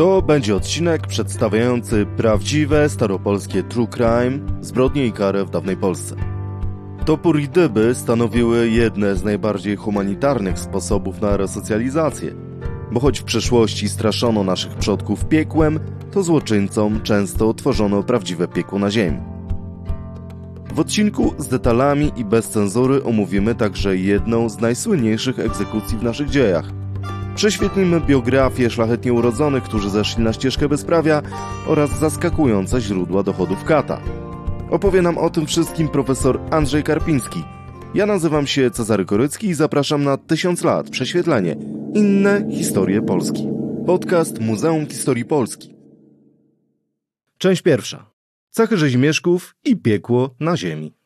To będzie odcinek przedstawiający prawdziwe staropolskie true crime, zbrodnie i karę w dawnej Polsce. Topór i dyby stanowiły jedne z najbardziej humanitarnych sposobów na resocjalizację, bo choć w przeszłości straszono naszych przodków piekłem, to złoczyńcom często tworzono prawdziwe piekło na ziemi. W odcinku z detalami i bez cenzury omówimy także jedną z najsłynniejszych egzekucji w naszych dziejach. Prześwietlimy biografię szlachetnie urodzonych, którzy zeszli na ścieżkę bezprawia oraz zaskakujące źródła dochodów kata. Opowie nam o tym wszystkim profesor Andrzej Karpiński. Ja nazywam się Cezary Korycki i zapraszam na Tysiąc Lat Prześwietlenie. Inne historie Polski. Podcast Muzeum Historii Polski. Część pierwsza. Cechy rzeźmieszków i piekło na ziemi.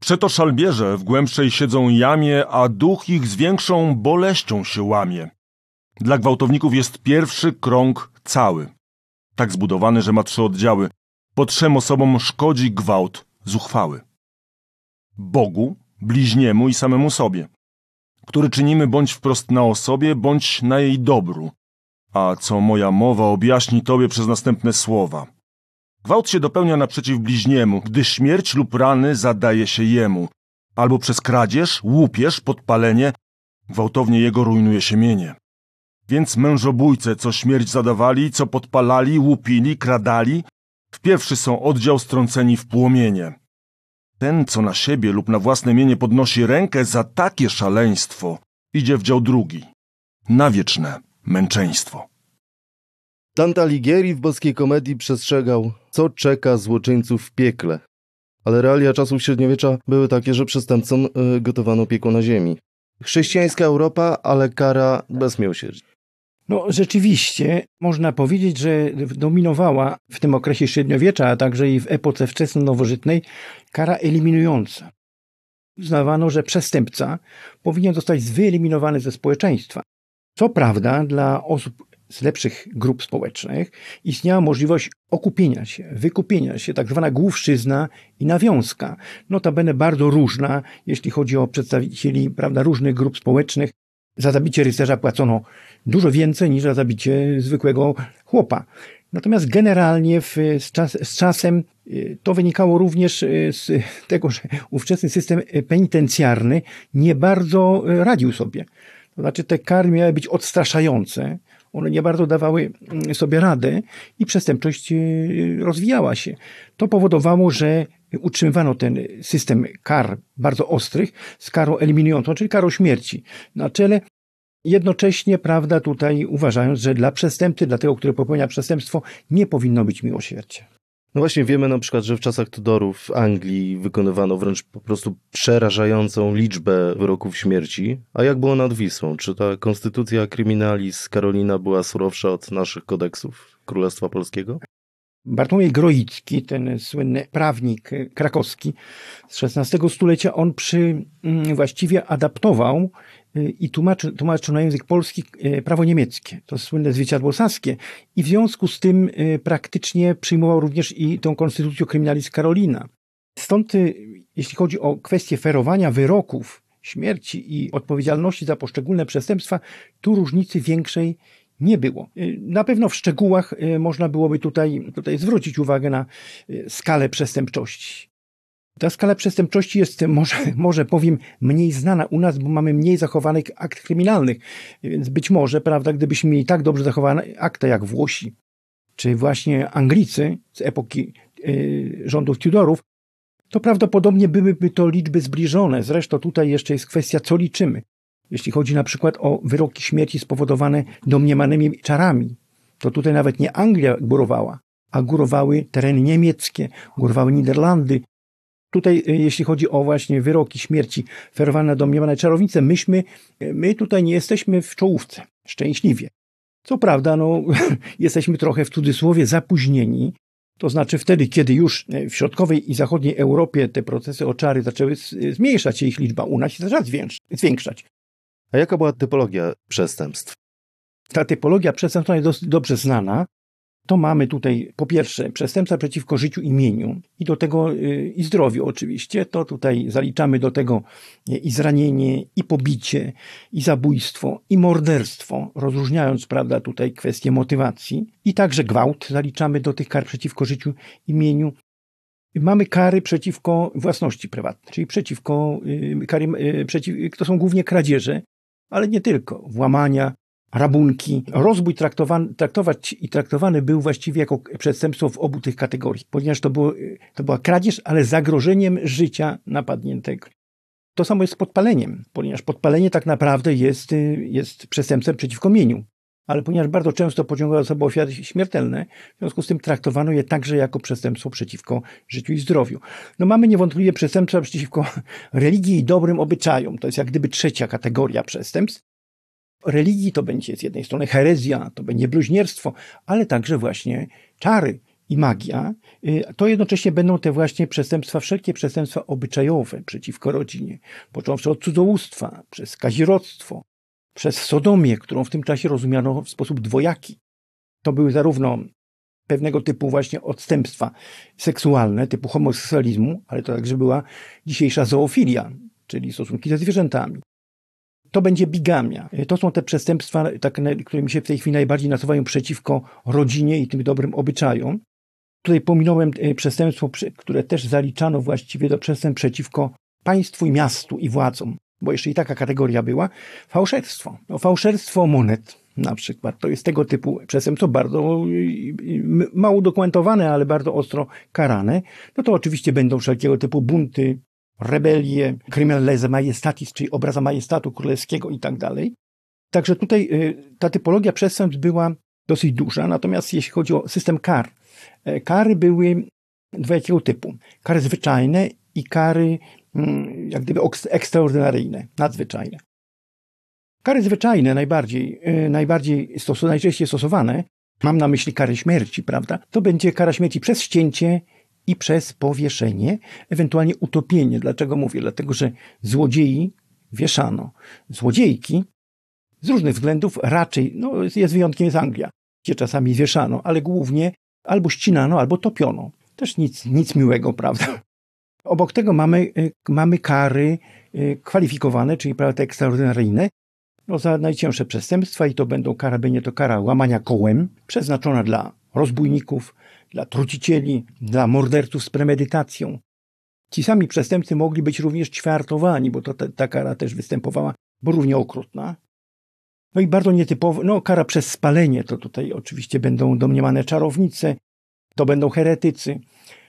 Przeto szalbierze w głębszej siedzą jamie, a duch ich z większą boleścią się łamie. Dla gwałtowników jest pierwszy krąg cały. Tak zbudowany, że ma trzy oddziały. Po trzem osobom szkodzi gwałt zuchwały. Bogu, bliźniemu i samemu sobie, który czynimy bądź wprost na osobie, bądź na jej dobru. A co moja mowa objaśni tobie przez następne słowa. Gwałt się dopełnia naprzeciw bliźniemu, gdy śmierć lub rany zadaje się jemu. Albo przez kradzież, łupież, podpalenie, gwałtownie jego rujnuje się mienie. Więc mężobójce, co śmierć zadawali, co podpalali, łupili, kradali, w pierwszy są oddział strąceni w płomienie. Ten, co na siebie lub na własne mienie podnosi rękę za takie szaleństwo, idzie w dział drugi. Na wieczne męczeństwo. Dante Alighieri w boskiej komedii przestrzegał, co czeka złoczyńców w piekle. Ale realia czasów średniowiecza były takie, że przestępcom y, gotowano piekło na ziemi. Chrześcijańska Europa, ale kara bez miłosierdzia. No rzeczywiście, można powiedzieć, że dominowała w tym okresie średniowiecza, a także i w epoce wczesno-nowożytnej kara eliminująca. Uznawano, że przestępca powinien zostać wyeliminowany ze społeczeństwa. Co prawda, dla osób z lepszych grup społecznych istniała możliwość okupienia się, wykupienia się, tak zwana główszczyzna i nawiązka. Notabene bardzo różna, jeśli chodzi o przedstawicieli prawda, różnych grup społecznych. Za zabicie rycerza płacono dużo więcej niż za zabicie zwykłego chłopa. Natomiast generalnie w, z, czas, z, czasem y, to wynikało również y, z tego, że ówczesny system penitencjarny nie bardzo y, radził sobie. To znaczy te kary miały być odstraszające, one nie bardzo dawały mm, sobie radę i przestępczość rozwijała się. To powodowało, że utrzymywano ten system kar bardzo ostrych z karą eliminującą, czyli karą śmierci na czele. Jednocześnie, prawda, tutaj uważając, że dla przestępcy, dla tego, który popełnia przestępstwo, nie powinno być miłosierdzia. No właśnie wiemy na przykład, że w czasach Tudorów w Anglii wykonywano wręcz po prostu przerażającą liczbę wyroków śmierci. A jak było nad Wisłą? Czy ta konstytucja kryminalis Karolina była surowsza od naszych kodeksów Królestwa Polskiego? Bartłomiej Groicki, ten słynny prawnik krakowski z XVI stulecia, on przy, właściwie adaptował i tłumaczył, tłumaczył na język polski prawo niemieckie, to słynne zwierciadło saskie i w związku z tym praktycznie przyjmował również i tą konstytucję kryminalis Karolina. Stąd, jeśli chodzi o kwestię ferowania wyroków, śmierci i odpowiedzialności za poszczególne przestępstwa, tu różnicy większej nie było. Na pewno w szczegółach można byłoby tutaj, tutaj zwrócić uwagę na skalę przestępczości. Ta skala przestępczości jest, może, może powiem, mniej znana u nas, bo mamy mniej zachowanych akt kryminalnych. Więc być może, prawda, gdybyśmy mieli tak dobrze zachowane akta jak Włosi, czy właśnie Anglicy z epoki y, rządów Tudorów, to prawdopodobnie byłyby to liczby zbliżone. Zresztą tutaj jeszcze jest kwestia, co liczymy. Jeśli chodzi na przykład o wyroki śmierci spowodowane domniemanymi czarami, to tutaj nawet nie Anglia górowała, a górowały tereny niemieckie, górowały Niderlandy, Tutaj, y, jeśli chodzi o właśnie wyroki śmierci ferowane domniemane czarownice, myśmy, y, my tutaj nie jesteśmy w czołówce, szczęśliwie. Co prawda, no, jesteśmy trochę w cudzysłowie zapóźnieni, to znaczy wtedy, kiedy już y, w środkowej i zachodniej Europie te procesy oczary zaczęły zmniejszać się ich liczba, u nas się zaczęła zwiększać. A jaka była typologia przestępstw? Ta typologia przestępstwa jest dosyć dobrze znana. to mamy tutaj po pierwsze przestępstwa przeciwko życiu i mieniu i do tego y, i zdrowiu oczywiście. To tutaj zaliczamy do tego y, i zranienie, i pobicie, i zabójstwo, i morderstwo, rozróżniając, prawda, tutaj kwestie motywacji. I także gwałt zaliczamy do tych kar przeciwko życiu i mieniu. Mamy kary przeciwko własności prywatnej, czyli przeciwko, y, kary, przeciw, to są głównie kradzieże, ale nie tylko, włamania, rabunki. Rozbój traktowany, traktować i traktowany był właściwie jako przestępstwo w obu tych kategoriach, ponieważ to, było, to była kradzież, ale zagrożeniem życia napadniętego. To samo jest z podpaleniem, ponieważ podpalenie tak naprawdę jest, jest przestępstwem przeciwko mieniu. Ale ponieważ bardzo często pociągało za sobą ofiary śmiertelne, w związku z tym traktowano je także jako przestępstwo przeciwko życiu i zdrowiu. No mamy niewątpliwie przestępstwa przeciwko religii i dobrym obyczajom. To jest jak gdyby trzecia kategoria przestępstw religii to będzie z jednej strony herezja, to będzie bluźnierstwo, ale także właśnie czary i magia, y, to jednocześnie będą te właśnie przestępstwa, wszelkie przestępstwa obyczajowe przeciwko rodzinie, począwszy od cudzołóstwa, przez kazirodztwo, przez sodomię, którą w tym czasie rozumiano w sposób dwojaki. To były zarówno pewnego typu właśnie odstępstwa seksualne, typu homoseksualizmu, ale to także była dzisiejsza zoofilia, czyli stosunki ze zwierzętami to będzie bigamia. To są te przestępstwa, tak, które mi się w tej chwili najbardziej nasuwają przeciwko rodzinie i tym dobrym obyczajom. Tutaj pominąłem e, przestępstwo, które też zaliczano właściwie do przestępstw przeciwko państwu i miastu i władzom, bo jeszcze i taka kategoria była. Fałszerstwo. No, fałszerstwo monet na przykład. To jest tego typu przestępstwo bardzo mało udokumentowane, ale bardzo ostro karane. No to oczywiście będą wszelkiego typu bunty, rebelie, criminal lese majestatis, czyli obraza majestatu królewskiego i tak dalej. Także tutaj y, ta typologia przestępstw była dosyć duża, natomiast jeśli chodzi o system kar, e, kary były dwojakiego typu. Kary zwyczajne i kary jak gdyby ekstraordynaryjne, nadzwyczajne. Kary zwyczajne najbardziej, y, najbardziej stos najczęściej stosowane, mam na myśli karę śmierci, prawda? To będzie kara śmierci przez ścięcie, i przez powieszenie, ewentualnie utopienie. Dlaczego mówię? Dlatego, że złodziei wieszano. Złodziejki z różnych względów raczej, no jest wyjątkiem jest Anglia, gdzie czasami wieszano, ale głównie albo ścinano, albo topiono. Też nic, nic miłego, prawda? Obok tego mamy, y, mamy kary y, kwalifikowane, czyli prawda, te ekstraordynaryjne, no, za najcięższe przestępstwa i to będą kara, będzie to kara łamania kołem, przeznaczona dla rozbójników, dla trucicieli, dla morderców z premedytacją. Ci sami przestępcy mogli być również ćwiartowani, bo to ta, ta kara też występowała, bo równie okrutna. No i bardzo nietypowo, no kara przez spalenie, to tutaj oczywiście będą domniemane czarownice, to będą heretycy,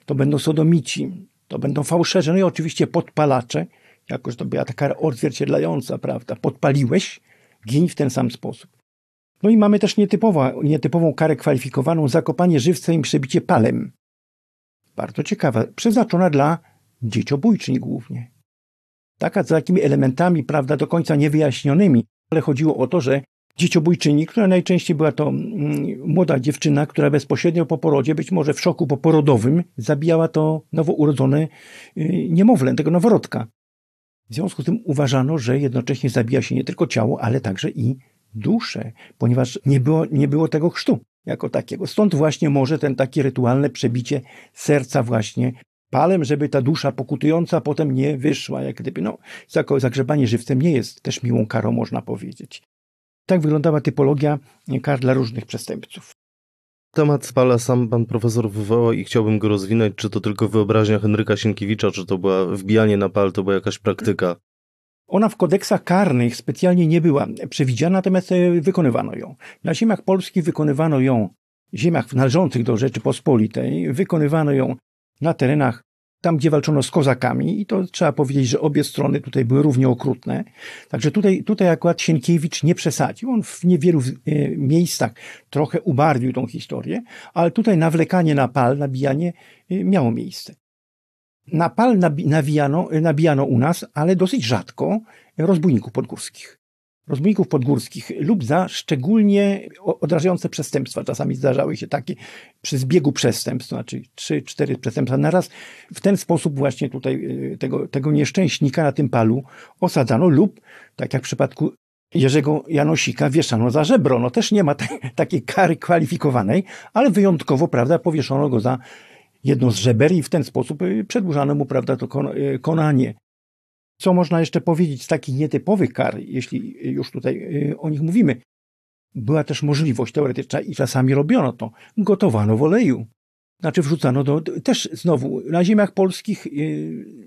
to będą sodomici, to będą fałszerze, no i oczywiście podpalacze, jako że to była ta kara odzwierciedlająca, prawda, podpaliłeś, gin w ten sam sposób. No i mamy też nietypowa, nietypową karę kwalifikowaną zakopanie żywca i przebicie palem. Bardzo ciekawa, przeznaczona dla dzieciobójczyń głównie. Taka z takimi elementami, prawda, do końca niewyjaśnionymi, ale chodziło o to, że dzieciobójczyni, która najczęściej była to mm, młoda dziewczyna, która bezpośrednio po porodzie, być może w szoku poporodowym, zabijała to nowo urodzone y, niemowlę, tego noworodka. W związku z tym uważano, że jednocześnie zabija się nie tylko ciało, ale także i duszę, ponieważ nie było, nie było tego chrztu jako takiego. Stąd właśnie może ten takie rytualne przebicie serca właśnie palem, żeby ta dusza pokutująca potem nie wyszła, jak gdyby, no, zagrzebanie żywcem nie jest też miłą karą, można powiedzieć. Tak wyglądała typologia kar dla różnych przestępców. Temat spala sam pan profesor wywołał i chciałbym go rozwinąć, czy to tylko wyobraźnia Henryka Sienkiewicza, czy to była wbijanie na pal, to była jakaś praktyka ona w kodeksach karnych specjalnie nie była przewidziana, natomiast e, wykonywano ją. Na ziemiach polskich wykonywano ją, ziemiach należących do Rzeczypospolitej, wykonywano ją na terenach tam, gdzie walczono z kozakami i to trzeba powiedzieć, że obie strony tutaj były równie okrutne. Także tutaj, tutaj akurat Sienkiewicz nie przesadził. On w niewielu e, miejscach trochę ubarwił tą historię, ale tutaj nawlekanie na pal, nabijanie e, miało miejsce. Na pal nawijano, nabijano u nas, ale dosyć rzadko, rozbójników podgórskich. Rozbójników podgórskich lub za szczególnie odrażające przestępstwa. Czasami zdarzały się takie przy zbiegu przestępstw, znaczy trzy, cztery przestępstwa na raz. W ten sposób właśnie tutaj y, tego, tego nieszczęśnika na tym palu osadzano lub, tak jak w przypadku Jerzego Janosika wieszano za żebro. No też nie ma takiej kary kwalifikowanej, ale wyjątkowo, prawda, powieszono go za jedno z żeber i w ten sposób y, przedłużano mu, prawda, to y, konanie. Co można jeszcze powiedzieć z takich nietypowych kar, jeśli już tutaj y, o nich mówimy? Była też możliwość teoretyczna i czasami robiono to. Gotowano w oleju. Znaczy wrzucano do, też znowu, na ziemiach polskich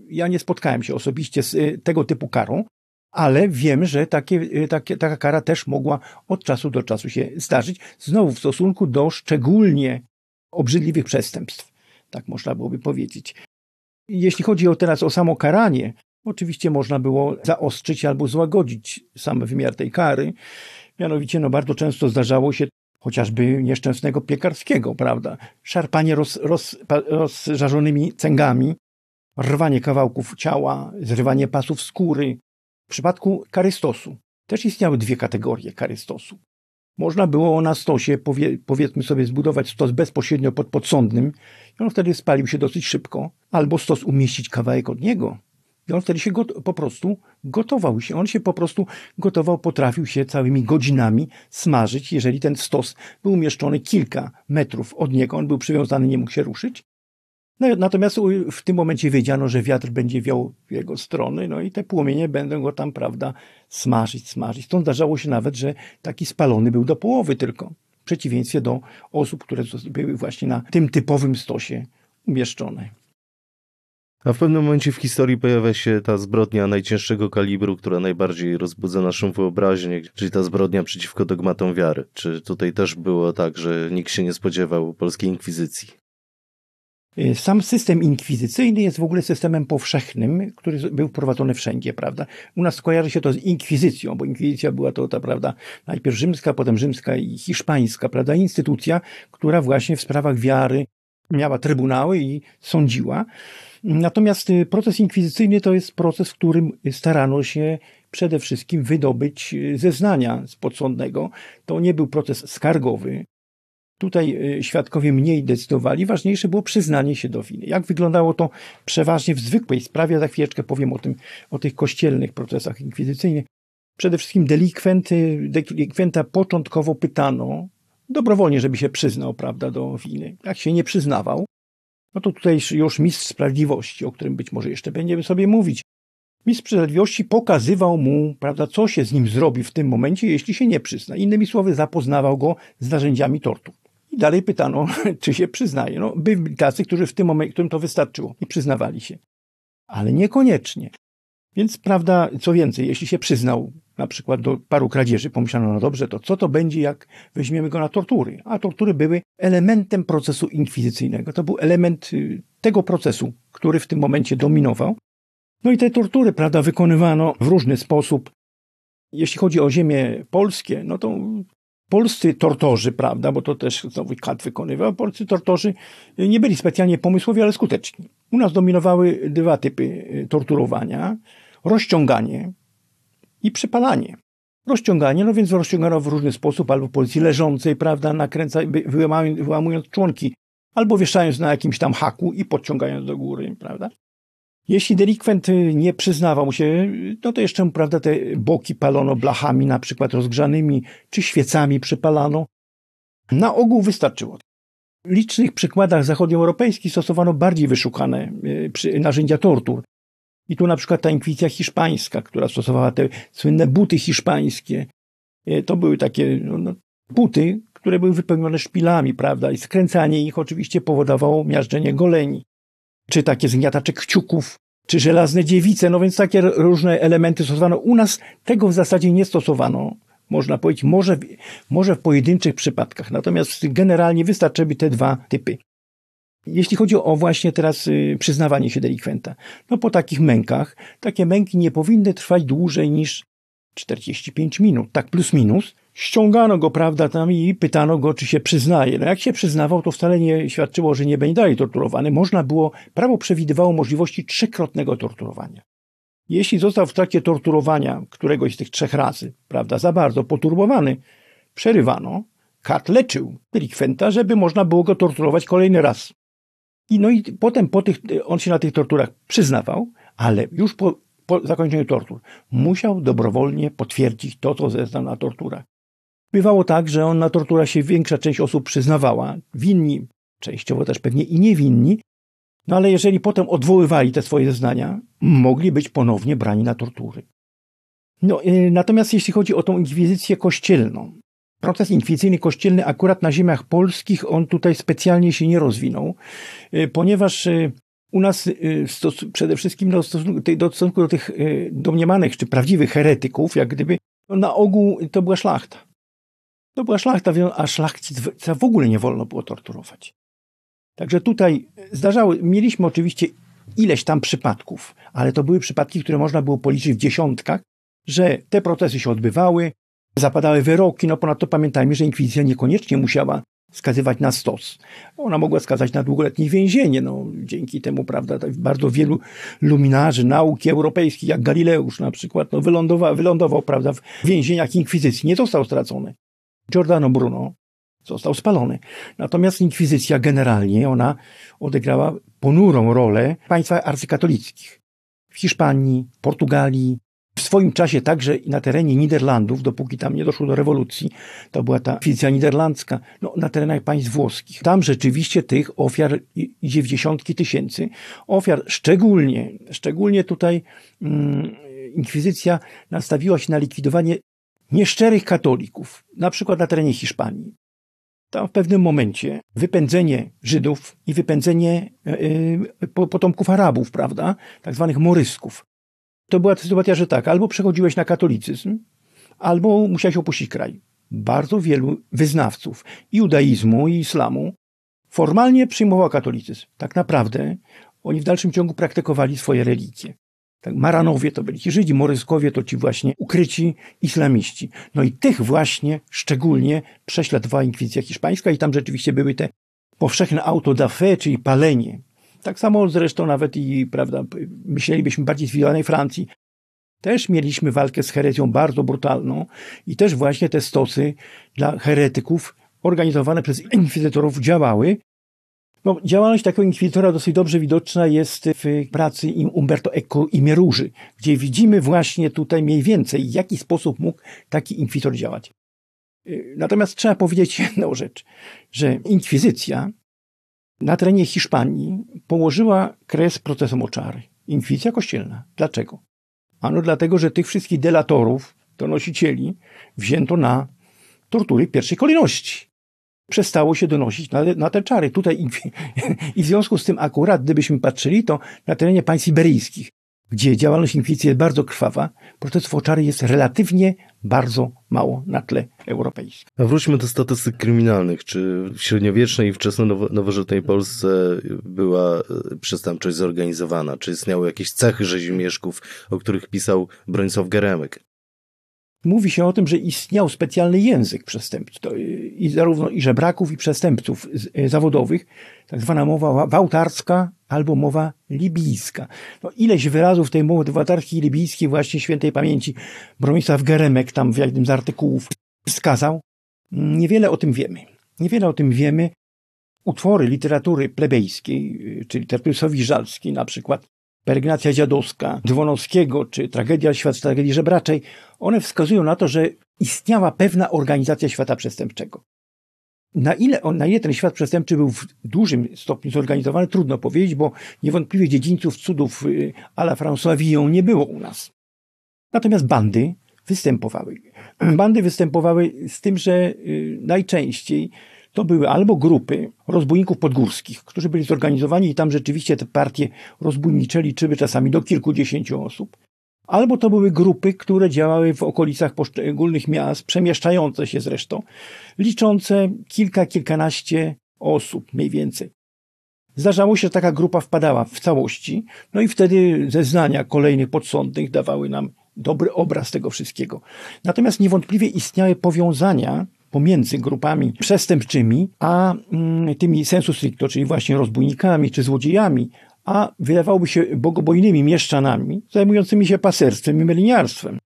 ja nie spotkałem się osobiście z tego typu karą, ale wiem, że takie, takie, taka kara też mogła od czasu do czasu się zdarzyć, znowu w stosunku do szczególnie obrzydliwych przestępstw, tak można byłoby powiedzieć. Jeśli chodzi o teraz o samo karanie, oczywiście można było zaostrzyć albo złagodzić sam wymiar tej kary. Mianowicie, no bardzo często zdarzało się chociażby nieszczęsnego piekarskiego, prawda? Szarpanie roz, roz, rozżarzonymi cęgami, rwanie kawałków ciała, zrywanie pasów skóry, w przypadku karystosu też istniały dwie kategorie karystosu. Można było na stosie, powie, powiedzmy sobie, zbudować stos bezpośrednio pod podsądnym i on wtedy spalił się dosyć szybko, albo stos umieścić kawałek od niego. I on wtedy się po prostu gotował się. On się po prostu gotował, potrafił się całymi godzinami smażyć, jeżeli ten stos był umieszczony kilka metrów od niego, on był przywiązany, nie mógł się ruszyć, no, natomiast w tym momencie wiedziano, że wiatr będzie wiał w jego strony, no i te płomienie będą go tam, prawda, smażyć, smażyć. Stąd zdarzało się nawet, że taki spalony był do połowy tylko, w przeciwieństwie do osób, które były właśnie na tym typowym stosie umieszczone. A w pewnym momencie w historii pojawia się ta zbrodnia najcięższego kalibru, która najbardziej rozbudza naszą wyobraźnię, czyli ta zbrodnia przeciwko dogmatom wiary. Czy tutaj też było tak, że nikt się nie spodziewał polskiej inkwizycji? Y, sam system inkwizycyjny jest w ogóle systemem powszechnym, który był wprowadzony wszędzie, prawda? U nas kojarzy się to z inkwizycją, bo inkwizycja była to ta, prawda, najpierw rzymska, potem rzymska i hiszpańska, prawda, instytucja, która właśnie w sprawach wiary miała trybunały i sądziła. Natomiast y, proces inkwizycyjny to jest proces, w którym starano się przede wszystkim wydobyć y, zeznania z podsądnego. To nie był proces skargowy, Tutaj y, świadkowie mniej decydowali, ważniejsze było przyznanie się do winy. Jak wyglądało to przeważnie w zwykłej sprawie, za chwileczkę powiem o tym, o tych kościelnych procesach inkwizycyjnych. Przede wszystkim delikwenty, delikwenta początkowo pytano dobrowolnie, żeby się przyznał, prawda, do winy. Jak się nie przyznawał, no to tutaj już mistrz sprawiedliwości, o którym być może jeszcze będziemy sobie mówić, Mistrz Sprawiedliwości pokazywał mu, prawda, co się z nim zrobi w tym momencie, jeśli się nie przyzna. Innymi słowy, zapoznawał go z narzędziami tortur. I dalej pytano, czy się przyznaje. No, byli tacy, którzy w tym momencie, którym to wystarczyło i przyznawali się. Ale niekoniecznie. Więc prawda, co więcej, jeśli się przyznał na przykład do paru kradzieży, pomyślano, no dobrze, to co to będzie, jak weźmiemy go na tortury? A tortury były elementem procesu inkwizycyjnego. To był element y, tego procesu, który w tym momencie dominował. No i te tortury, prawda, wykonywano w różny sposób. Jeśli chodzi o ziemię polskie, no to polscy tortorzy, prawda, bo to też znowu kat wykonywał, polscy tortorzy nie byli specjalnie pomysłowi, ale skuteczni. U nas dominowały dwa typy y, torturowania. Rozciąganie i przypalanie. Rozciąganie, no więc rozciągano w różny sposób, albo w pozycji leżącej, prawda, nakręca, wyłamując członki, albo wieszając na jakimś tam haku i podciągając do góry, prawda. Jeśli delikwent nie przyznawał się, no to jeszcze, prawda, te boki palono blachami, na przykład rozgrzanymi, czy świecami przypalano. Na ogół wystarczyło. W licznych przykładach zachodnioeuropejskich stosowano bardziej wyszukane e, narzędzia tortur. I tu na przykład ta inkwizycja hiszpańska, która stosowała te słynne buty hiszpańskie. E, to były takie no, no, buty, które były wypełnione szpilami, prawda, i skręcanie ich oczywiście powodowało miażdżenie goleni czy takie zgniatacze kciuków, czy żelazne dziewice, no więc takie różne elementy stosowano. U nas tego w zasadzie nie stosowano, można powiedzieć, może, może w pojedynczych przypadkach, natomiast generalnie wystarczyły te dwa typy. Jeśli chodzi o właśnie teraz y, przyznawanie się delikwenta, no po takich mękach, takie męki nie powinny trwać dłużej niż 45 minut, tak plus minus, ściągano go, prawda, tam i pytano go, czy się przyznaje. No jak się przyznawał, to wcale nie świadczyło, że nie będzie dalej torturowany. Można było, prawo przewidywało możliwości trzykrotnego torturowania. Jeśli został w trakcie torturowania któregoś z tych trzech razy, prawda, za bardzo poturbowany, przerywano, kat leczył delikwenta, żeby można było go torturować kolejny raz. I no i potem po tych, on się na tych torturach przyznawał, ale już po po zakończeniu tortur, musiał dobrowolnie potwierdzić to, co zeznał na torturach. Bywało tak, że on na torturach się większa część osób przyznawała, winni, częściowo też pewnie i niewinni, no ale jeżeli potem odwoływali te swoje zeznania, mogli być ponownie brani na tortury. No, yy, natomiast jeśli chodzi o tą inkwizycję kościelną, proces inkwizycyjny kościelny akurat na ziemiach polskich on tutaj specjalnie się nie rozwinął, yy, ponieważ yy, u nas przede wszystkim do stosunku, do stosunku do tych domniemanych czy prawdziwych heretyków, jak gdyby no na ogół to była szlachta. To była szlachta, a szlachcica w ogóle nie wolno było torturować. Także tutaj zdarzały, mieliśmy oczywiście ileś tam przypadków, ale to były przypadki, które można było policzyć w dziesiątkach, że te procesy się odbywały, zapadały wyroki, no ponadto pamiętajmy, że inkwizycja niekoniecznie musiała skazywać na stos. Ona mogła skazać na długoletnie więzienie. No, dzięki temu, prawda, tak bardzo wielu luminarzy nauki europejskich, jak Galileusz na przykład, no, wylądował, wylądował prawda, w więzieniach inkwizycji. Nie został stracony. Giordano Bruno został spalony. Natomiast inkwizycja generalnie, ona odegrała ponurą rolę w państwach arcykatolickich. W Hiszpanii, Portugalii, w swoim czasie także na terenie Niderlandów, dopóki tam nie doszło do rewolucji, to była ta inkwizycja niderlandzka, no, na terenach państw włoskich. Tam rzeczywiście tych ofiar idzie w dziesiątki tysięcy. Ofiar szczególnie, szczególnie tutaj mm, inkwizycja nastawiła się na likwidowanie nieszczerych katolików, na przykład na terenie Hiszpanii. Tam w pewnym momencie wypędzenie Żydów i wypędzenie yy, potomków Arabów, prawda, tak zwanych morysków. To była sytuacja, że tak, albo przechodziłeś na katolicyzm, albo musiałeś opuścić kraj. Bardzo wielu wyznawców judaizmu, i islamu formalnie przyjmował katolicyzm. Tak naprawdę oni w dalszym ciągu praktykowali swoje religie. Tak, Maranowie to byli ci Żydzi, Moryskowie to ci właśnie ukryci islamiści. No i tych właśnie szczególnie prześladowała inkwizycja hiszpańska i tam rzeczywiście były te powszechne auto da fe, czyli palenie. Tak samo zresztą nawet i, prawda, myślelibyśmy bardziej zwijanej Francji. Też mieliśmy walkę z herezją bardzo brutalną i też właśnie te stosy dla heretyków organizowane przez inkwizytorów działały, no, działalność takiego inkwizytora dosyć dobrze widoczna jest w pracy Umberto Eco i Mieruży, gdzie widzimy właśnie tutaj mniej więcej, w jaki sposób mógł taki inkwizytor działać. Y, natomiast trzeba powiedzieć jedną rzecz, że inkwizycja na terenie Hiszpanii położyła kres procesom oczary. Inkwizycja kościelna. Dlaczego? Ano dlatego, że tych wszystkich delatorów, donosicieli, wzięto na tortury pierwszej kolejności przestało się donosić na, na te czary. Tutaj i, i w związku z tym akurat, gdybyśmy patrzyli, to na terenie państw iberyjskich, gdzie działalność inkwizycji jest bardzo krwawa, procesów o czary jest relatywnie bardzo mało na tle europejskim. A wróćmy do statystyk kryminalnych. Czy w średniowiecznej i wczesno nowożytnej Polsce była e, przestępczość zorganizowana? Czy istniały jakieś cechy rzezimieszków, o których pisał Bronisław Geremek? Mówi się o tym, że istniał specjalny język przestępców, i zarówno i żebraków, i przestępców e, zawodowych, tak zwana mowa wałtarska albo mowa libijska. No, ileś wyrazów tej mowy wałtarskiej i libijskiej właśnie świętej pamięci Bronisław Geremek tam w jednym z artykułów wskazał. Niewiele o tym wiemy. Niewiele o tym wiemy. Utwory literatury plebejskiej, e, czyli literatury sowiżalskiej na przykład, Peregnacja dziadowska Dzwonowskiego, czy Tragedia Świata, Tragedii Żebraczej, one wskazują na to, że istniała pewna organizacja świata przestępczego. Na ile, on, na ile ten świat przestępczy był w dużym stopniu zorganizowany, trudno powiedzieć, bo niewątpliwie dziedzińców cudów y, a la François Villon nie było u nas. Natomiast bandy występowały. Bandy występowały z tym, że y, najczęściej to były albo grupy rozbójników podgórskich, którzy byli zorganizowani i tam rzeczywiście te partie rozbójnicze liczyły czasami do kilkudziesięciu osób, albo to były grupy, które działały w okolicach poszczególnych miast, przemieszczające się zresztą, liczące kilka, kilkanaście osób mniej więcej. Zdarzało się, że taka grupa wpadała w całości, no i wtedy zeznania kolejnych podsądnych dawały nam dobry obraz tego wszystkiego. Natomiast niewątpliwie istniały powiązania pomiędzy grupami przestępczymi, a mm, tymi sensu stricto, czyli właśnie rozbójnikami czy złodziejami, a wydawałoby się bogobojnymi mieszczanami zajmującymi się paserstwem i meliniarstwem.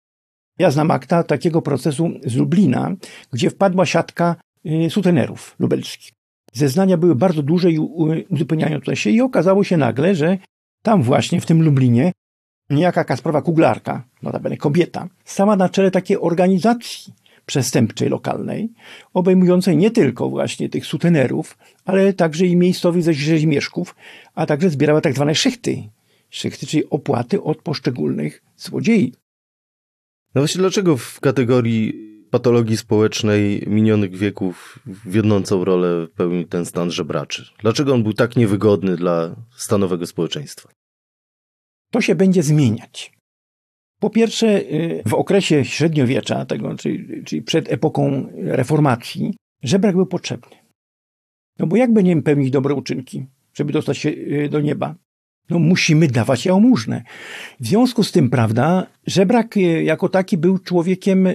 Ja znam akta takiego procesu z Lublina, gdzie wpadła siatka y, sutenerów lubelskich. Zeznania były bardzo duże i uzupełniające się i okazało się nagle, że tam właśnie w tym Lublinie niejaka Kasprowa Kuglarka, notabene kobieta, stała na czele takiej organizacji przestępczej lokalnej, obejmującej nie tylko właśnie tych sutenerów, ale także i miejscowych rzeźmieszków, a także zbierała tak zwane szychty. Szychty, czyli opłaty od poszczególnych złodziei. No właśnie dlaczego w kategorii patologii społecznej minionych wieków wiodącą rolę pełni ten stan żebraczy? Dlaczego on był tak niewygodny dla stanowego społeczeństwa? To się będzie zmieniać. Po pierwsze, y, w okresie średniowiecza, tego, czyli, czyli przed epoką reformacji, żebrak był potrzebny. No bo jakby nie pełnić dobre uczynki, żeby dostać się y, do nieba? No musimy dawać jałmużnę. W związku z tym, prawda, żebrak e, jako taki był człowiekiem, e,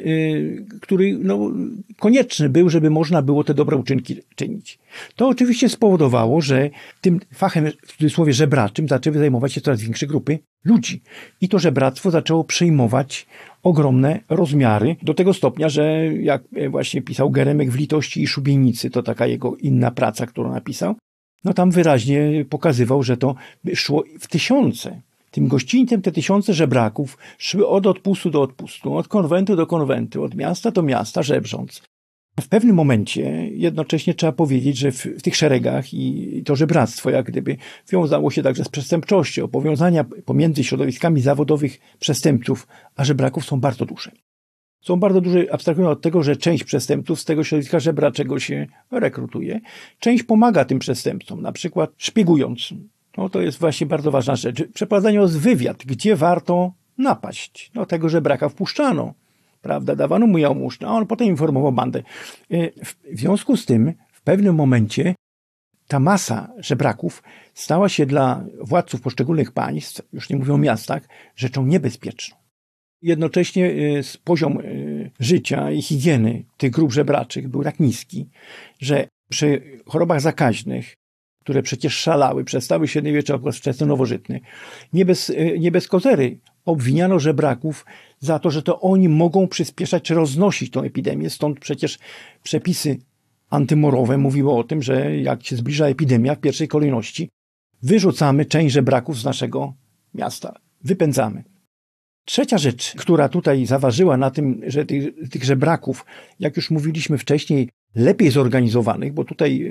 który no, konieczny był, żeby można było te dobre uczynki czynić. To oczywiście spowodowało, że tym fachem, w cudzysłowie żebraczym, zaczęły zajmować się coraz większe grupy ludzi. I to żebractwo zaczęło przejmować ogromne rozmiary, do tego stopnia, że jak właśnie pisał Geremek w Litości i Szubienicy, to taka jego inna praca, którą napisał, no tam wyraźnie pokazywał, że to szło w tysiące. Tym gościńcem te tysiące żebraków szły od odpustu do odpustu, od konwentu do konwentu, od miasta do miasta żebrząc. W pewnym momencie jednocześnie trzeba powiedzieć, że w, w, tych szeregach i to żebractwo jak gdyby wiązało się także z przestępczością. Powiązania pomiędzy środowiskami zawodowych przestępców a żebraków są bardzo duże są bardzo duże, abstrahują od tego, że część przestępców z tego środowiska żebraczego się rekrutuje. Część pomaga tym przestępcom, na przykład szpiegując. No to jest właśnie bardzo ważna rzecz. Przeprowadzając wywiad, gdzie warto napaść. No tego żebraka wpuszczano, prawda, dawano mu jałmużnę, a on potem informował bandę. E, w związku z tym w pewnym momencie ta masa żebraków stała się dla władców poszczególnych państw, już nie mówię o miastach, rzeczą niebezpieczną. Jednocześnie y, poziom y, życia i higieny tych grup żebraczych był tak niski, że przy chorobach zakaźnych, które przecież szalały, przestały średniowiecze okres wczesny nowożytny, nie bez, y, nie bez kozery obwiniano żebraków za to, że to oni mogą przyspieszać czy roznosić tą epidemię. Stąd przecież przepisy antymorowe mówiły o tym, że jak się zbliża epidemia, w pierwszej kolejności wyrzucamy część żebraków z naszego miasta. Wypędzamy. Trzecia rzecz, która tutaj zaważyła na tym, że tych, tych żebraków, jak już mówiliśmy wcześniej, lepiej zorganizowanych, bo tutaj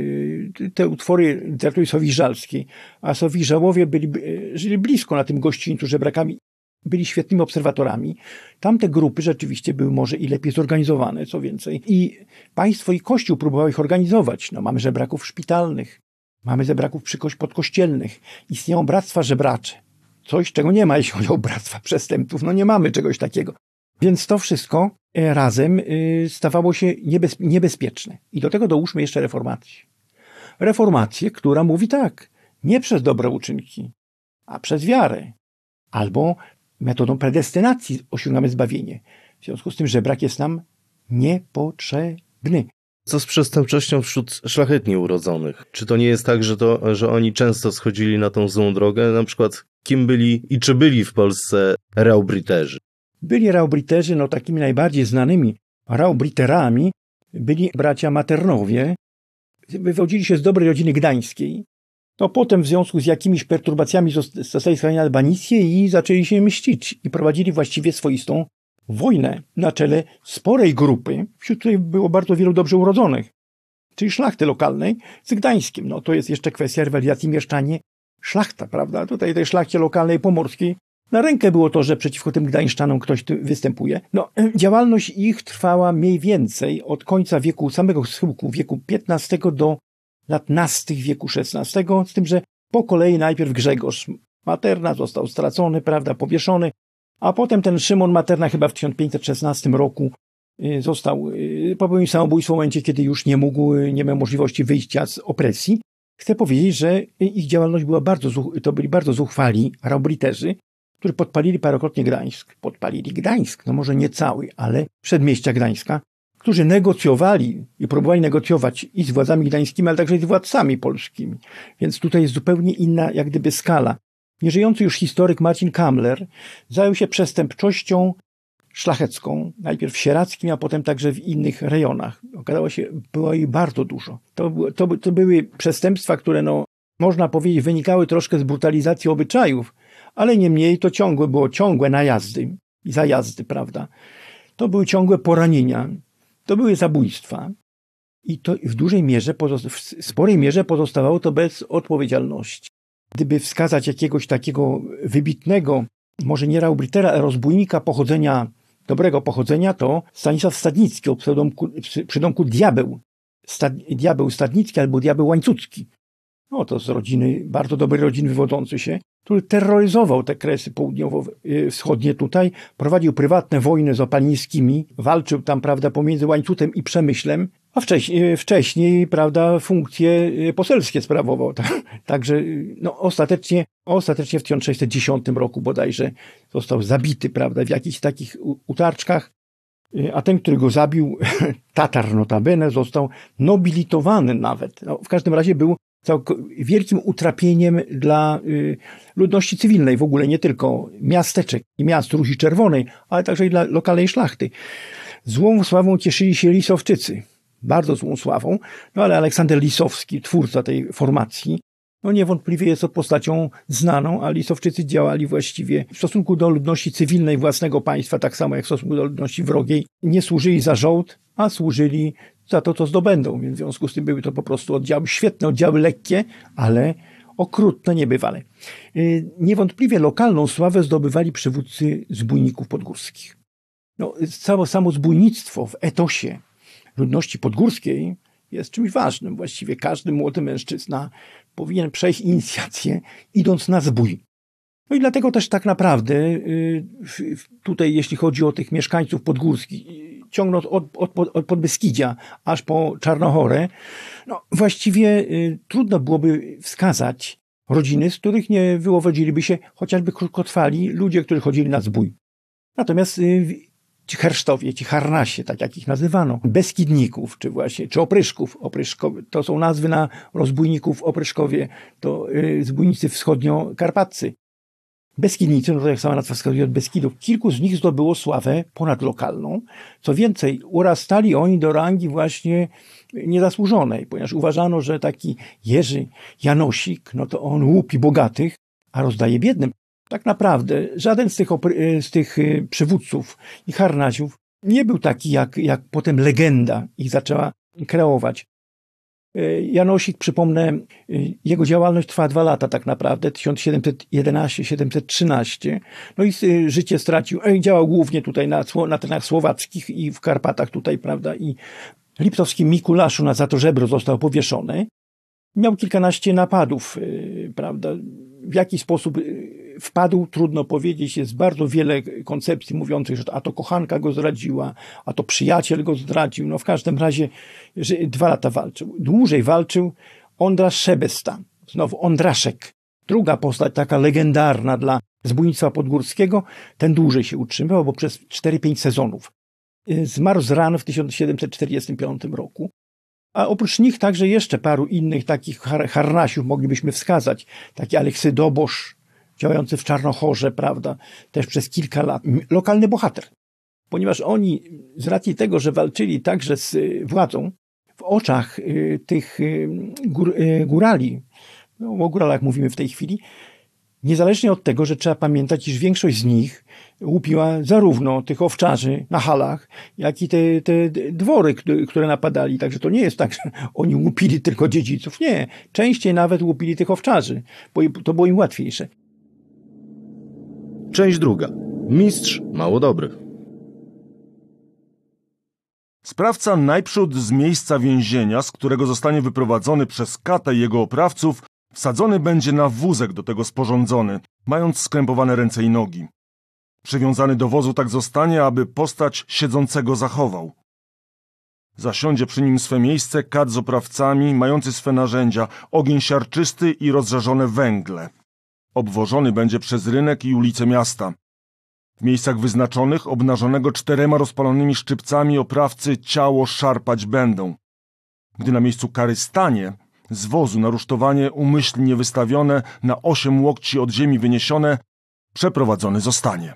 y, te utwory literatury sowiżalskiej, a sowiżałowie byli, y, żyli blisko na tym gościńcu żebrakami, byli świetnymi obserwatorami. Tamte grupy rzeczywiście były może i lepiej zorganizowane, co więcej. I państwo i kościół próbowały ich organizować. No, mamy żebraków szpitalnych, mamy żebraków podkościelnych, istnieją bractwa żebracze coś, czego nie ma, jeśli chodzi o bractwa przestępców. No nie mamy czegoś takiego. Więc to wszystko e, razem y, stawało się niebez, niebezpieczne. I do tego dołóżmy jeszcze reformację. Reformację, która mówi tak, nie przez dobre uczynki, a przez wiarę. Albo metodą predestynacji osiągamy zbawienie. W związku z tym, że brak jest nam niepotrzebny. Co z przestępczością wśród szlachetnie urodzonych? Czy to nie jest tak, że, to, że oni często schodzili na tą złą drogę? Na przykład kim byli i czy byli w Polsce raubriterzy? Byli raubriterzy, no takimi najbardziej znanymi raubriterami byli bracia Maternowie. Wywodzili się z dobrej rodziny gdańskiej. No potem w związku z jakimiś perturbacjami zostali schwytani albanicję i zaczęli się mścić i prowadzili właściwie swoistą wojnę na czele sporej grupy, wśród której było bardzo wielu dobrze urodzonych, czyli szlachty lokalnej z Gdańskiem. No to jest jeszcze kwestia rywalizacji mieszczanie szlachta, prawda? Tutaj tej szlachcie lokalnej pomorskiej na rękę było to, że przeciwko tym gdańszczanom ktoś tu No, działalność ich trwała mniej więcej od końca wieku, samego schyłku wieku XV do lat nastych wieku XVI, z tym, że po kolei najpierw Grzegorz Materna został stracony, prawda, powieszony, a potem ten Szymon Materna chyba w 1516 roku y, został, y, popełnił samobójstwo w momencie, kiedy już nie mógł, y, nie miał możliwości wyjścia z opresji. Chcę powiedzieć, że ich działalność była bardzo, to byli bardzo zuchwali arabriterzy, którzy podpalili parokrotnie Gdańsk. Podpalili Gdańsk, no może nie cały, ale przedmieścia Gdańska, którzy negocjowali i próbowali negocjować i z władzami gdańskimi, ale także i z władcami polskimi. Więc tutaj jest zupełnie inna, jak gdyby, skala. Nieżyjący już historyk Marcin Kamler zajął się przestępczością szlachecką, najpierw w Sieradzkim, a potem także w innych rejonach. Okazało się, było jej bardzo dużo. To, to, to były przestępstwa, które no, można powiedzieć wynikały troszkę z brutalizacji obyczajów, ale niemniej to ciągłe było ciągłe najazdy i zajazdy, prawda? To były ciągłe poranienia, to były zabójstwa. I to w dużej mierze, w sporej mierze pozostawało to bez odpowiedzialności. Gdyby wskazać jakiegoś takiego wybitnego, może nie Raubritera, rozbójnika pochodzenia, dobrego pochodzenia, to Stanisław Stadnicki o pseudonku, przydomku Diabeł. Stad, diabeł Stadnicki albo Diabeł Łańcucki. No to z rodziny, bardzo dobrej rodziny wywodzący się, który terroryzował te kresy południowo-wschodnie tutaj, prowadził prywatne wojny z opalniskimi, walczył tam, prawda, pomiędzy Łańcutem i Przemyślem, a wcześniej, wcześniej prawda, funkcje poselskie sprawował. Także no, ostatecznie, ostatecznie w 1610 roku bodajże został zabity, prawda, w jakichś takich utarczkach, a ten, który go zabił, Tatar notabene, został nobilitowany nawet. No, w każdym razie był wielkim utrapieniem dla y, ludności cywilnej w ogóle, nie tylko miasteczek i miast Róży Czerwonej, ale także i dla lokalnej szlachty. Złą sławą cieszyli się Lisowczycy, bardzo złą sławą, no ale Aleksander Lisowski, twórca tej formacji, no niewątpliwie jest to postacią znaną, a Lisowczycy działali właściwie w stosunku do ludności cywilnej własnego państwa, tak samo jak w stosunku do ludności wrogiej. Nie służyli za żołd, a służyli za to, co zdobędą. Więc w związku z tym były to po prostu oddziały, świetne oddziały lekkie, ale okrutne niebywale. Y, niewątpliwie lokalną sławę zdobywali przywódcy zbójników podgórskich. No, całe samo zbójnictwo w etosie ludności podgórskiej jest czymś ważnym. Właściwie każdy młody mężczyzna powinien przejść inicjację, idąc na zbój. No i dlatego też tak naprawdę y, tutaj, jeśli chodzi o tych mieszkańców podgórskich, ciągnąc od, od, od Podbeskidzia aż po Czarnochorę, no właściwie y, trudno byłoby wskazać rodziny, z których nie wyłowodziliby się chociażby krótkotrwali ludzie, którzy chodzili na zbój. Natomiast y, ci hersztowie, ci harnasie, tak jak ich nazywano, Beskidników, czy właśnie, czy opryszków, opryszkowie, to są nazwy na rozbójników opryszkowie, to y, zbójnicy wschodnio-karpaccy. Beskidnicy, no to jak sama nazwa wskazuje od Beskidów, kilku z nich zdobyło sławę ponadlokalną. Co więcej, urastali oni do rangi właśnie niezasłużonej, ponieważ uważano, że taki Jerzy Janosik, no to on łupi bogatych, a rozdaje biednym. Tak naprawdę żaden z tych, z tych y, przywódców i harnaziów nie był taki, jak, jak potem legenda ich zaczęła kreować. E, Janosik, przypomnę, jego działalność trwa dwa lata tak naprawdę, 1711-1713. No i życie stracił. Działał głównie tutaj na, na terenach słowackich i w Karpatach tutaj, prawda, i liptowskim Mikulaszu na Zatorzebro został powieszony. Miał kilkanaście napadów, prawda, w jaki sposób wpadł, trudno powiedzieć. Jest bardzo wiele koncepcji mówiących, że a to kochanka go zdradziła, a to przyjaciel go zdradził. No w każdym razie że dwa lata walczył. Dłużej walczył Ondrasz Szebesta, znowu Ondraszek. Druga postać, taka legendarna dla zbójnictwa podgórskiego, ten dłużej się utrzymywał, bo przez 4-5 sezonów. Zmarł z ran w 1745 roku. A oprócz nich także jeszcze paru innych takich har harnasiów moglibyśmy wskazać. Taki Aleksy Dobosz, działający w Czarnochorze, prawda, też przez kilka lat. Lokalny bohater. Ponieważ oni, z racji tego, że walczyli także z y, władzą, w oczach y, tych y, gór, górali, no, o góralach mówimy w tej chwili, niezależnie od tego, że trzeba pamiętać, iż większość z nich łupiła zarówno tych owczarzy na halach, jak i te, te dwory, które napadali. Także to nie jest tak, że oni łupili tylko dziedziców. Nie. Częściej nawet łupili tych owczarzy, bo to było im łatwiejsze. Część druga. Mistrz mało dobry. Sprawca najprzód z miejsca więzienia, z którego zostanie wyprowadzony przez Kata i jego oprawców, wsadzony będzie na wózek do tego sporządzony, mając skrępowane ręce i nogi. Przywiązany do wozu tak zostanie, aby postać siedzącego zachował. Zasiądzie przy nim swe miejsce kat z oprawcami, mający swe narzędzia, ogień siarczysty i rozżarzone węgle. Obwożony będzie przez rynek i ulice miasta. W miejscach wyznaczonych obnażonego czterema rozpalonymi szczypcami oprawcy ciało szarpać będą. Gdy na miejscu kary stanie, z wozu na rusztowanie umyślnie wystawione, na osiem łokci od ziemi wyniesione, przeprowadzony zostanie.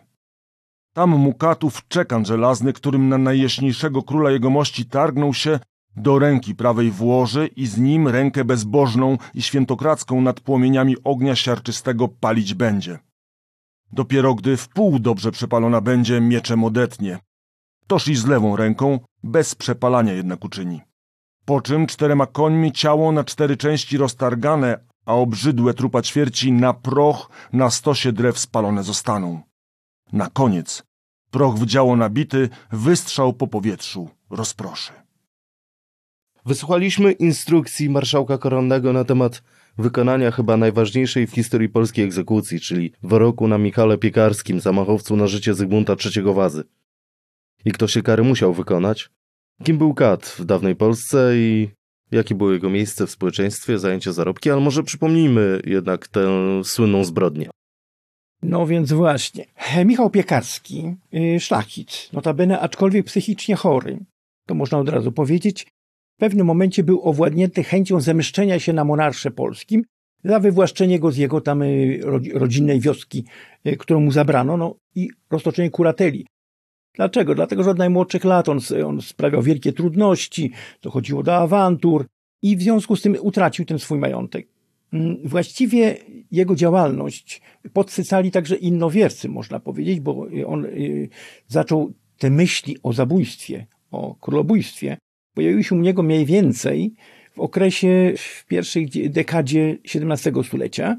Tam Mukatów czekan żelazny, którym na najjaśniejszego króla jegomości targnął się, do ręki prawej włoży i z nim rękę bezbożną i świętokradzką nad płomieniami ognia siarczystego palić będzie. Dopiero gdy w pół dobrze przepalona będzie, mieczem odetnie. Toż i z lewą ręką, bez przepalania jednak uczyni. Po czym czterema końmi ciało na cztery części roztargane, a obrzydłe trupa ćwierci na proch na stosie drew spalone zostaną. Na koniec proch w działo nabity, wystrzał po powietrzu rozproszy. Wysłuchaliśmy instrukcji marszałka koronnego na temat wykonania chyba najważniejszej w historii polskiej egzekucji, czyli wyroku na Michale Piekarskim, zamachowcu na życie Zygmunta III Wazy. I kto się kary musiał wykonać? Kim był Kat w dawnej Polsce i jakie było jego miejsce w społeczeństwie, zajęcie zarobki, ale może przypomnijmy jednak tę słynną zbrodnię. No więc właśnie. Michał Piekarski, yy, szlachcic, notabene aczkolwiek psychicznie chory, to można od razu powiedzieć, w pewnym momencie był owładnięty chęcią zemszczenia się na monarsze polskim za wywłaszczenie go z jego tam y, rodzinnej wioski, y, którą mu zabrano, no i roztoczenie kurateli. Dlaczego? Dlatego, że od najmłodszych lat on, on sprawiał wielkie trudności, dochodziło do awantur i w związku z tym utracił ten swój majątek. Mm, właściwie jego działalność podsycali także innowiercy, można powiedzieć, bo on y, zaczął te myśli o zabójstwie, o królobójstwie, pojawiły się u niego mniej więcej w okresie, w pierwszej dekadzie XVII stulecia,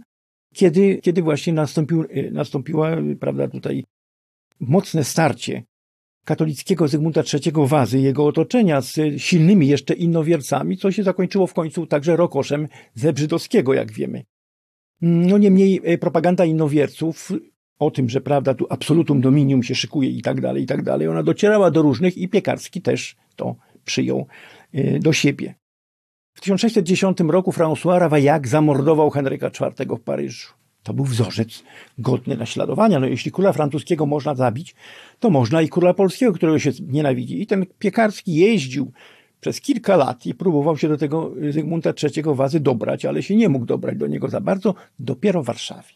kiedy, kiedy właśnie nastąpił, y, nastąpiła, prawda, tutaj mocne starcie katolickiego Zygmunta III Wazy i jego otoczenia z silnymi jeszcze innowiercami, co się zakończyło w końcu także rokoszem Zebrzydowskiego, jak wiemy. No niemniej e, propaganda innowierców o tym, że prawda, tu absolutum dominium się szykuje i tak dalej, i tak dalej, ona docierała do różnych i Piekarski też to przyjął e, do siebie. W 1610 roku François Ravaillac zamordował Henryka IV w Paryżu. To był wzorzec godny naśladowania. No, jeśli króla francuskiego można zabić, to można i króla polskiego, którego się nienawidzi. I ten Piekarski jeździł przez kilka lat i próbował się do tego Zygmunta III Wazy dobrać, ale się nie mógł dobrać do niego za bardzo, dopiero w Warszawie.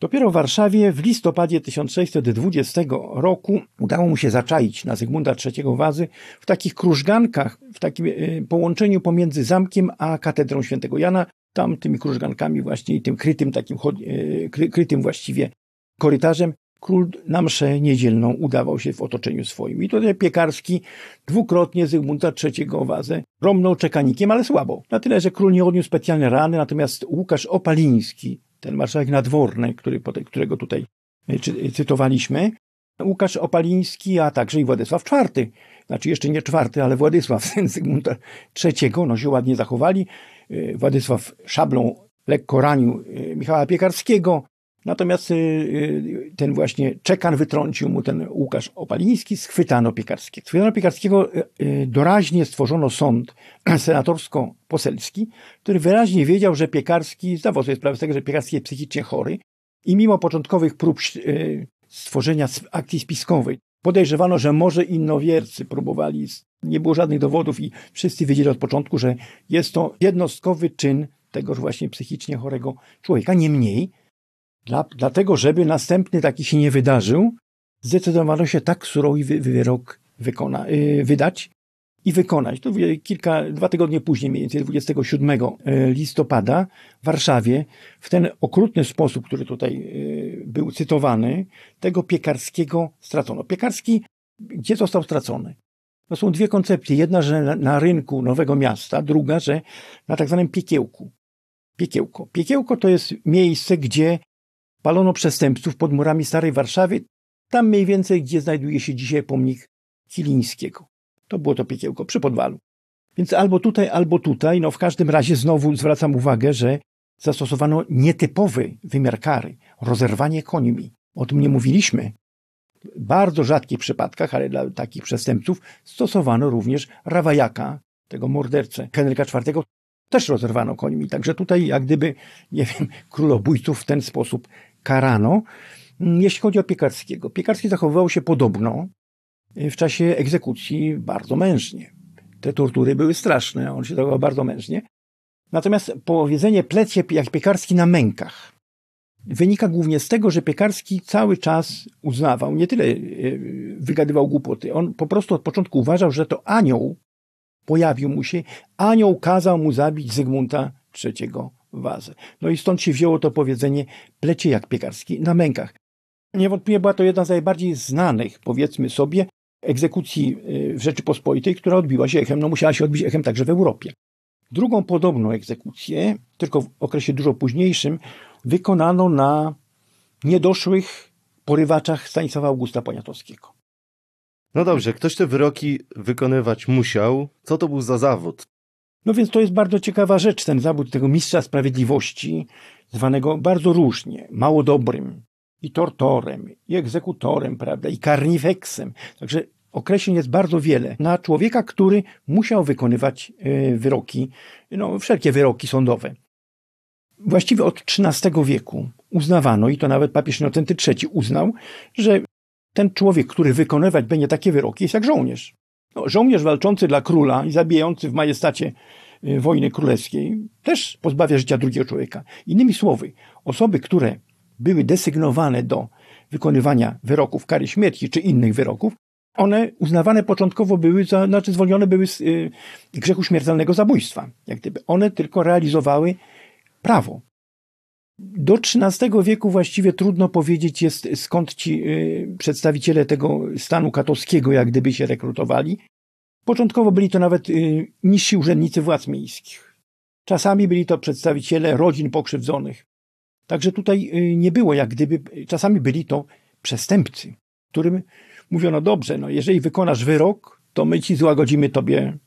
Dopiero w Warszawie w listopadzie 1620 roku udało mu się zaczaić na Zygmunta III Wazy w takich krużgankach, w takim e, połączeniu pomiędzy zamkiem a katedrą świętego Jana, tam tymi krużgankami właśnie i tym krytym takim, e, krytym właściwie korytarzem król na mszę niedzielną udawał się w otoczeniu swoim. I tutaj Piekarski dwukrotnie Zygmunta III Wazę romnął czekanikiem, ale słabo. Na tyle, że król nie odniósł specjalne rany, natomiast Łukasz Opaliński, ten marszałek nadworny, który, którego tutaj e, cytowaliśmy, Łukasz Opaliński, a także i Władysław IV, znaczy jeszcze nie czwarty, ale Władysław, syn Zygmunta III, no się ładnie zachowali. E, Władysław szablą lekko ranił e, Michała Piekarskiego, natomiast e, ten właśnie czekan wytrącił mu ten Łukasz Opaliński, schwytano Piekarskiego. Schwytano Piekarskiego, doraźnie stworzono sąd senatorsko-poselski, który wyraźnie wiedział, że Piekarski, zdawał sobie sprawę z tego, że Piekarski jest psychicznie chory i mimo początkowych prób stworzenia akcji spiskowej, podejrzewano, że może innowiercy próbowali nie było żadnych dowodów i wszyscy wiedzieli od początku, że jest to jednostkowy czyn tegoż właśnie psychicznie chorego człowieka. Niemniej, dla, dlatego, żeby następny taki się nie wydarzył, zdecydowano się tak surowy wyrok wykona, yy, wydać i wykonać. To kilka, dwa tygodnie później, mniej więcej 27 y, listopada w Warszawie, w ten okrutny sposób, który tutaj y, był cytowany, tego Piekarskiego stracono. Piekarski gdzie został stracony? To są dwie koncepcje. Jedna, że na, na rynku Nowego Miasta, druga, że na tak zwanym piekiełku. Piekiełko. Piekiełko to jest miejsce, gdzie palono przestępców pod murami Starej Warszawy, tam mniej więcej, gdzie znajduje się dzisiaj pomnik Kilińskiego. To było to piekiełko przy podwalu. Więc albo tutaj, albo tutaj. No w każdym razie znowu zwracam uwagę, że zastosowano nietypowy wymiar kary, rozerwanie końmi. O tym nie mówiliśmy, bardzo rzadkich przypadkach, ale dla takich przestępców stosowano również rawajaka, tego mordercę Henryka IV, też rozerwano końmi. Także tutaj jak gdyby, nie wiem, królobójców w ten sposób karano. Jeśli chodzi o Piekarskiego. Piekarski zachowywał się podobno w czasie egzekucji bardzo mężnie. Te tortury były straszne, on się zachował bardzo mężnie. Natomiast powiedzenie plecie jak Piekarski na mękach wynika głównie z tego, że Piekarski cały czas uznawał, nie tyle e, wygadywał głupoty, on po prostu od początku uważał, że to anioł pojawił mu się, anioł kazał mu zabić Zygmunta III Wazę. No i stąd się wzięło to powiedzenie plecie jak Piekarski na mękach. Niewątpliwie była to jedna z najbardziej znanych, powiedzmy sobie, egzekucji y, w Rzeczypospolitej, która odbiła się echem, no musiała się odbić echem także w Europie. Drugą podobną egzekucję, tylko w okresie dużo późniejszym, wykonano na niedoszłych porywaczach Stanisława Augusta Poniatowskiego. No dobrze, ktoś te wyroki wykonywać musiał. Co to był za zawód? No więc to jest bardzo ciekawa rzecz, ten zawód tego mistrza sprawiedliwości, zwanego bardzo różnie, mało dobrym, i tortorem, i egzekutorem, prawda, i karnifeksem. Także określeń jest bardzo wiele na człowieka, który musiał wykonywać e, wyroki, no wszelkie wyroki sądowe. Właściwie od XIII wieku uznawano, i to nawet papież Inocenty III uznał, że ten człowiek, który wykonywać będzie takie wyroki, jest jak żołnierz. No, żołnierz walczący dla króla i zabijający w majestacie y, wojny królewskiej też pozbawia życia drugiego człowieka. Innymi słowy, osoby, które były desygnowane do wykonywania wyroków kary śmierci czy innych wyroków, one uznawane początkowo były, za, znaczy zwolnione były z y, grzechu śmiertelnego zabójstwa. Jak gdyby one tylko realizowały prawo. Do XIII wieku właściwie trudno powiedzieć jest, skąd ci y, przedstawiciele tego stanu katowskiego jak gdyby się rekrutowali. Początkowo byli to nawet y, niżsi urzędnicy władz miejskich. Czasami byli to przedstawiciele rodzin pokrzywdzonych. Także tutaj y, nie było jak gdyby, czasami byli to przestępcy, którym mówiono dobrze, no jeżeli wykonasz wyrok, to my ci złagodzimy tobie,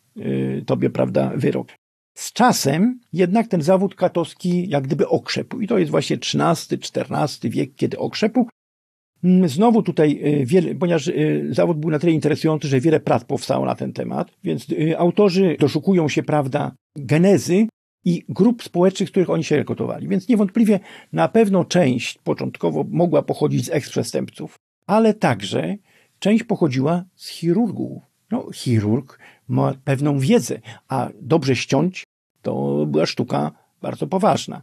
tobie prawda, wyrok. Z czasem jednak ten zawód katowski jak gdyby okrzepł i to jest właśnie XIII-XIV wiek, kiedy okrzepł. Mm, znowu tutaj y, wiele, ponieważ y, zawód był na tyle interesujący, że wiele prac powstało na ten temat, więc y, autorzy doszukują się, prawda, genezy i grup społecznych, z których oni się rekrutowali. Więc niewątpliwie na pewno część początkowo mogła pochodzić z eksprzestępców, ale także część pochodziła z chirurgów. No, chirurg ma pewną wiedzę, a dobrze ściąć to była sztuka bardzo poważna.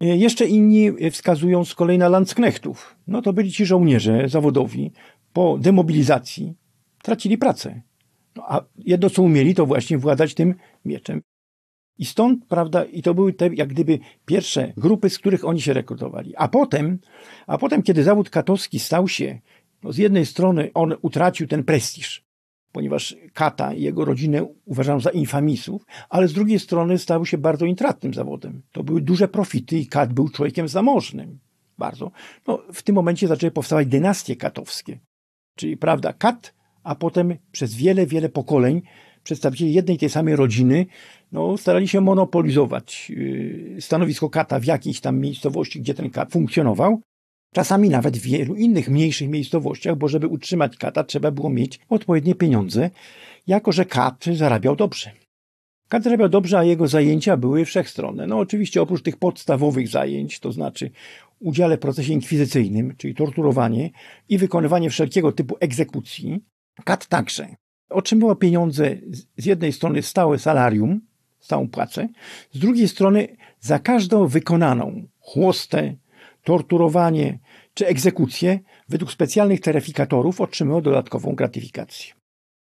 E, jeszcze inni wskazują z kolei na Landsknechtów. No to byli ci żołnierze zawodowi po demobilizacji tracili pracę. No, a jedno co umieli to właśnie władać tym mieczem. I stąd, prawda, i to były te jak gdyby pierwsze grupy, z których oni się rekrutowali. A potem, a potem kiedy zawód katowski stał się, no z jednej strony on utracił ten prestiż, ponieważ Kata i jego rodzinę uważano za infamisów, ale z drugiej strony stał się bardzo intratnym zawodem. To były duże profity i Kat był człowiekiem zamożnym. Bardzo. No, w tym momencie zaczęły powstawać dynastie katowskie. Czyli, prawda, Kat, a potem przez wiele, wiele pokoleń przedstawiciele jednej tej samej rodziny no, starali się monopolizować yy, stanowisko kata w jakiejś tam miejscowości, gdzie ten kat funkcjonował, Czasami nawet w wielu innych mniejszych miejscowościach, bo żeby utrzymać kata trzeba było mieć odpowiednie pieniądze, jako że kat zarabiał dobrze. Kat zarabiał dobrze, a jego zajęcia były wszechstronne. No oczywiście oprócz tych podstawowych zajęć, to znaczy udziale w procesie inkwizycyjnym, czyli torturowanie i wykonywanie wszelkiego typu egzekucji, kat także otrzymywał pieniądze z jednej strony stałe salarium, stałą płacę, z drugiej strony za każdą wykonaną chłostę, torturowanie czy egzekucję według specjalnych taryfikatorów otrzymywał dodatkową gratyfikację.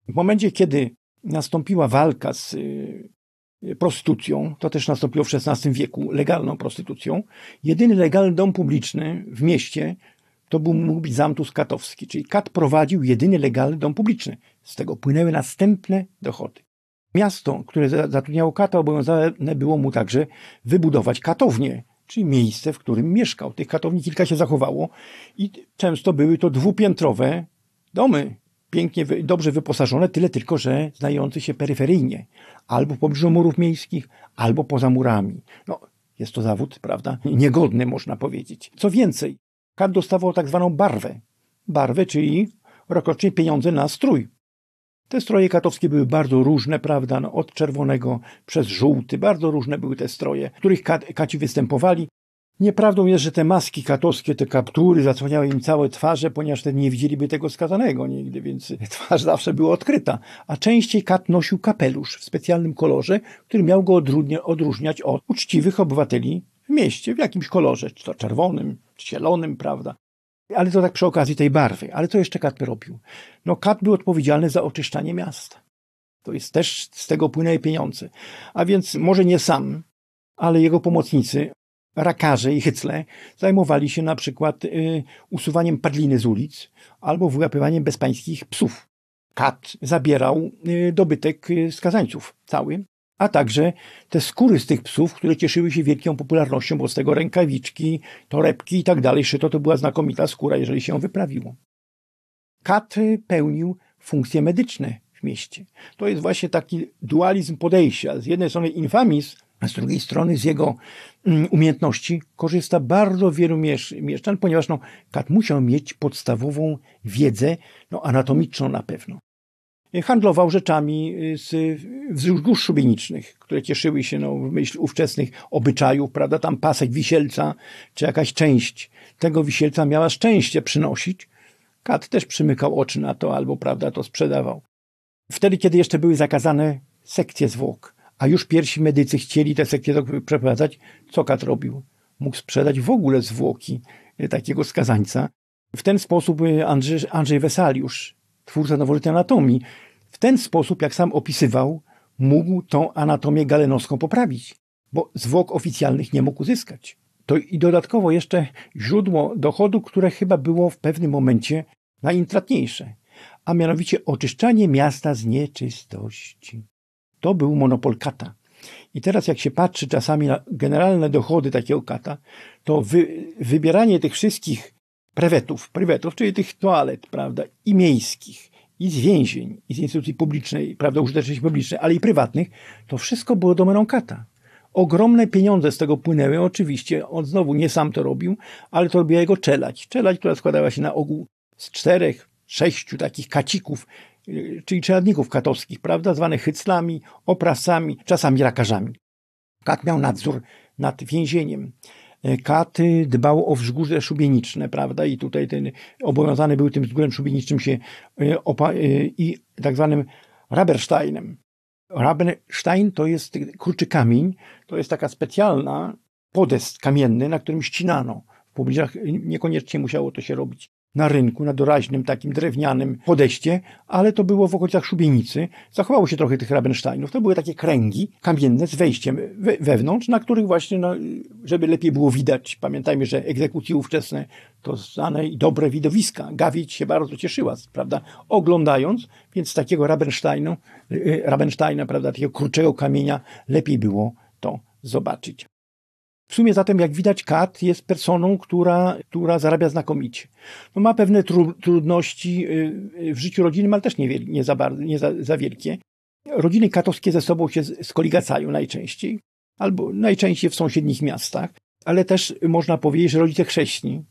W momencie, kiedy nastąpiła walka z y, prostytucją, to też nastąpiło w XVI wieku, legalną prostytucją, jedyny legalny dom publiczny w mieście to był, mógł być Zamtus Katowski, czyli Kat prowadził jedyny legalny dom publiczny. Z tego płynęły następne dochody. Miasto, które zatrudniało Kata, obowiązane było mu także wybudować katownię, czyli miejsce, w którym mieszkał. Tych katowni kilka się zachowało i często były to dwupiętrowe domy, pięknie, dobrze wyposażone, tyle tylko, że znające się peryferyjnie, albo w pobliżu murów miejskich, albo poza murami. No, jest to zawód, prawda, niegodny można powiedzieć. Co więcej, kat dostawał tak zwaną barwę. Barwę, czyli rokrocznie pieniądze na strój. Te stroje katowskie były bardzo różne, prawda, no, od czerwonego przez żółty, bardzo różne były te stroje, w których kaci występowali. Nieprawdą jest, że te maski katowskie, te kaptury zasłaniały im całe twarze, ponieważ te nie widzieliby tego skazanego nigdy, więc twarz zawsze była odkryta. A częściej kat nosił kapelusz w specjalnym kolorze, który miał go odróżniać od uczciwych obywateli w mieście, w jakimś kolorze, czy to czerwonym, czy zielonym, prawda. Ale to tak przy okazji tej barwy. Ale co jeszcze Kat robił? No Kat był odpowiedzialny za oczyszczanie miasta. To jest też z tego płynęły pieniądze. A więc może nie sam, ale jego pomocnicy rakarze i hycle zajmowali się na przykład y, usuwaniem padliny z ulic albo wyłapywaniem bezpańskich psów. Kat zabierał y, dobytek y, skazańców cały, a także te skóry z tych psów, które cieszyły się wielką popularnością, bo z tego rękawiczki, torebki i tak dalej, szyto to była znakomita skóra, jeżeli się ją wyprawiło. Kat pełnił funkcje medyczne w mieście. To jest właśnie taki dualizm podejścia. Z jednej strony infamis, a z drugiej strony z jego mm, umiejętności korzysta bardzo wielu mieszczan, ponieważ no, kat musiał mieć podstawową wiedzę no, anatomiczną na pewno. Handlował rzeczami y, z wzgórz szubienicznych, które cieszyły się no, w myśl ówczesnych obyczajów, prawda, tam pasek wisielca, czy jakaś część tego wisielca miała szczęście przynosić. Kat też przymykał oczy na to, albo, prawda, to sprzedawał. Wtedy, kiedy jeszcze były zakazane sekcje zwłok, a już pierwsi medycy chcieli te sekcje przeprowadzać, co kat robił? Mógł sprzedać w ogóle zwłoki y, takiego skazańca. W ten sposób y, Andrzej, Andrzej Wesaliusz, twórca nowożytnej anatomii, w ten sposób, jak sam opisywał, mógł tą anatomię galenowską poprawić, bo zwłok oficjalnych nie mógł uzyskać. To i dodatkowo jeszcze źródło dochodu, które chyba było w pewnym momencie najintratniejsze, a mianowicie oczyszczanie miasta z nieczystości. To był monopol kata. I teraz jak się patrzy czasami na generalne dochody takiego kata, to wy, wybieranie tych wszystkich prewetów, prywetów, czyli tych toalet, prawda, i miejskich, i z więzień, i z instytucji publicznej, prawda, użyteczności publicznej, ale i prywatnych, to wszystko było domeną kata. Ogromne pieniądze z tego płynęły, oczywiście, on znowu nie sam to robił, ale to robiła jego czelać. Czelać, która składała się na ogół z czterech, sześciu takich kacików, y, czyli czeladników katowskich, prawda, zwanych hyclami, oprasami, czasami rakarzami. Kat miał nadzór nad więzieniem. E, Katy dbał o wzgórze szubieniczne, prawda? I tutaj ten obowiązany był tym wzgórzem szubienicznym się e, e, i tak zwanym Rabersteinem. Rabenstein to jest kruczy kamień, to jest taka specjalna podest kamienny, na którym ścinano. W pobliżach niekoniecznie musiało to się robić na rynku, na doraźnym takim drewnianym podeście, ale to było w okolicach szubienicy. Zachowało się trochę tych Rabensteinów. To były takie kręgi kamienne z wejściem we, wewnątrz, na których właśnie, no, żeby lepiej było widać. Pamiętajmy, że egzekucje ówczesne to znane i dobre widowiska. Gawić się bardzo cieszyła, prawda, oglądając, więc takiego Rabensteinu, y, Rabensteina, prawda, takiego kruczego kamienia lepiej było to zobaczyć. W sumie zatem, jak widać, Kat jest personą, która, która zarabia znakomicie. No ma pewne tru, trudności y, y, w życiu rodzinnym, ale też nie, nie, za, nie za, za wielkie. Rodziny katowskie ze sobą się skoligacają najczęściej, albo najczęściej w sąsiednich miastach, ale też można powiedzieć, że rodzice chrześni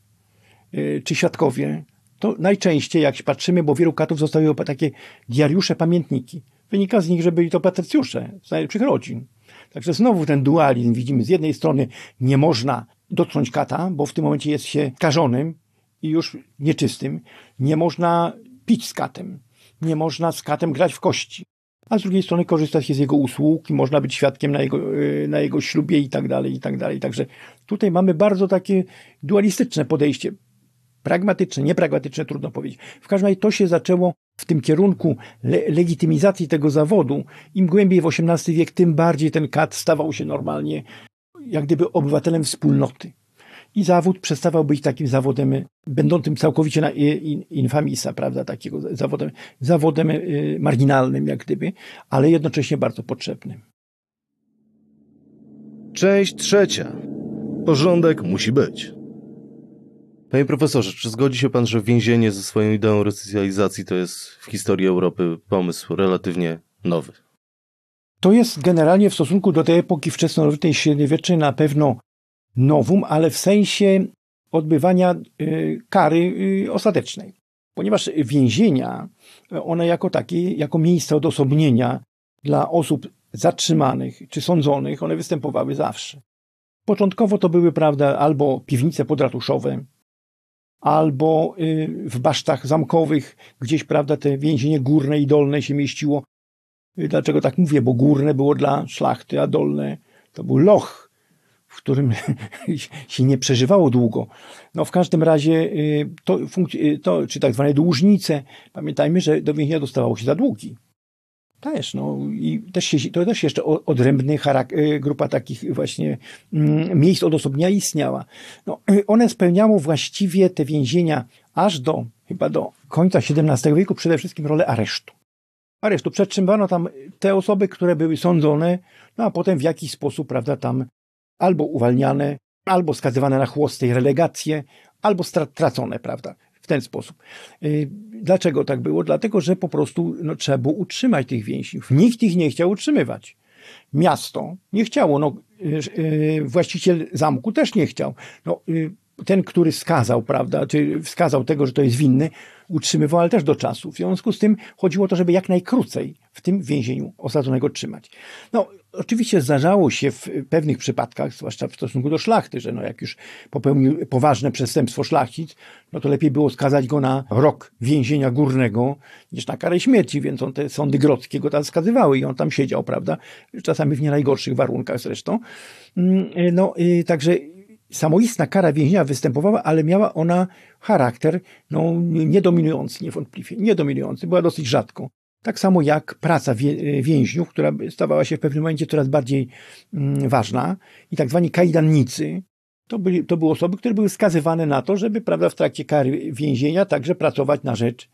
y, czy świadkowie, to najczęściej, jak patrzymy, bo wielu katów zostawiło takie diariusze, pamiętniki. Wynika z nich, że byli to patrycjusze z najlepszych rodzin. Także znowu ten dualizm widzimy. Z jednej strony nie można dotknąć kata, bo w tym momencie jest się karzonym i już nieczystym. Nie można pić z katem. Nie można z katem grać w kości. A z drugiej strony korzystać się z jego usług i można być świadkiem na jego, e, na jego ślubie i tak dalej, i tak dalej. Także tutaj mamy bardzo takie dualistyczne podejście. Pragmatyczne, niepragmatyczne, trudno powiedzieć. W każdym razie to się zaczęło w tym kierunku le legitymizacji tego zawodu. Im głębiej w XVIII wiek, tym bardziej ten kat stawał się normalnie jak gdyby obywatelem wspólnoty. I zawód przestawał być takim zawodem, będącym całkowicie na infamisa, prawda, takiego zawodem, zawodem y, marginalnym, jak gdyby, ale jednocześnie bardzo potrzebnym. Część trzecia. Porządek musi być. Panie profesorze, czy zgodzi się pan, że więzienie ze swoją ideą resocjalizacji to jest w historii Europy pomysł relatywnie nowy? To jest generalnie w stosunku do tej epoki wczesnowiecznej średniowiecznej na pewno nowum, ale w sensie odbywania y, kary y, ostatecznej. Ponieważ więzienia, one jako takie, jako miejsce odosobnienia dla osób zatrzymanych czy sądzonych, one występowały zawsze. Początkowo to były, prawda, albo piwnice podratuszowe, albo y, w basztach zamkowych, gdzieś, prawda, te więzienie górne i dolne się mieściło. Y, dlaczego tak mówię? Bo górne było dla szlachty, a dolne to był loch, w którym się nie przeżywało długo. No w każdym razie y, to, to czy tak zwane dłużnice, pamiętajmy, że do więzienia dostawało się za długi. Też, no i też się, to też jeszcze odrębny charak- grupa takich właśnie mm, miejsc odosobnienia istniała. No, one spełniało właściwie te więzienia aż do, chyba do końca XVII wieku przede wszystkim rolę aresztu. Aresztu. Przetrzymywano tam te osoby, które były sądzone, no a potem w jakiś sposób, prawda, tam albo uwalniane, albo skazywane na chłosty i relegacje, albo stracone, prawda, ten sposób. Y, dlaczego tak było? Dlatego, że po prostu no, trzeba było utrzymać tych więźniów. Nikt ich nie chciał utrzymywać. Miasto nie chciało, no, y, y, właściciel zamku też nie chciał. No, ten, który skazał, prawda, czy wskazał tego, że to jest winny, utrzymywał, ale też do czasu. W związku z tym chodziło o to, żeby jak najkrócej w tym więzieniu osadzonego trzymać. No, oczywiście zdarzało się w pewnych przypadkach, zwłaszcza w stosunku do szlachty, że no, jak już popełnił poważne przestępstwo szlachcic, no to lepiej było skazać go na rok więzienia górnego niż na karę śmierci, więc on te sądy grodzkie go tam skazywały i on tam siedział, prawda, czasami w nie najgorszych warunkach zresztą. Mm, no, także samoistna kara więzienia występowała, ale miała ona charakter no, niedominujący, niewątpliwie. Niedominujący, była dosyć rzadko. Tak samo jak praca więźniów, która stawała się w pewnym momencie coraz bardziej mm, ważna i tak zwani kajdannicy. To, byli, to były osoby, które były skazywane na to, żeby prawda, w trakcie kary więzienia także pracować na rzecz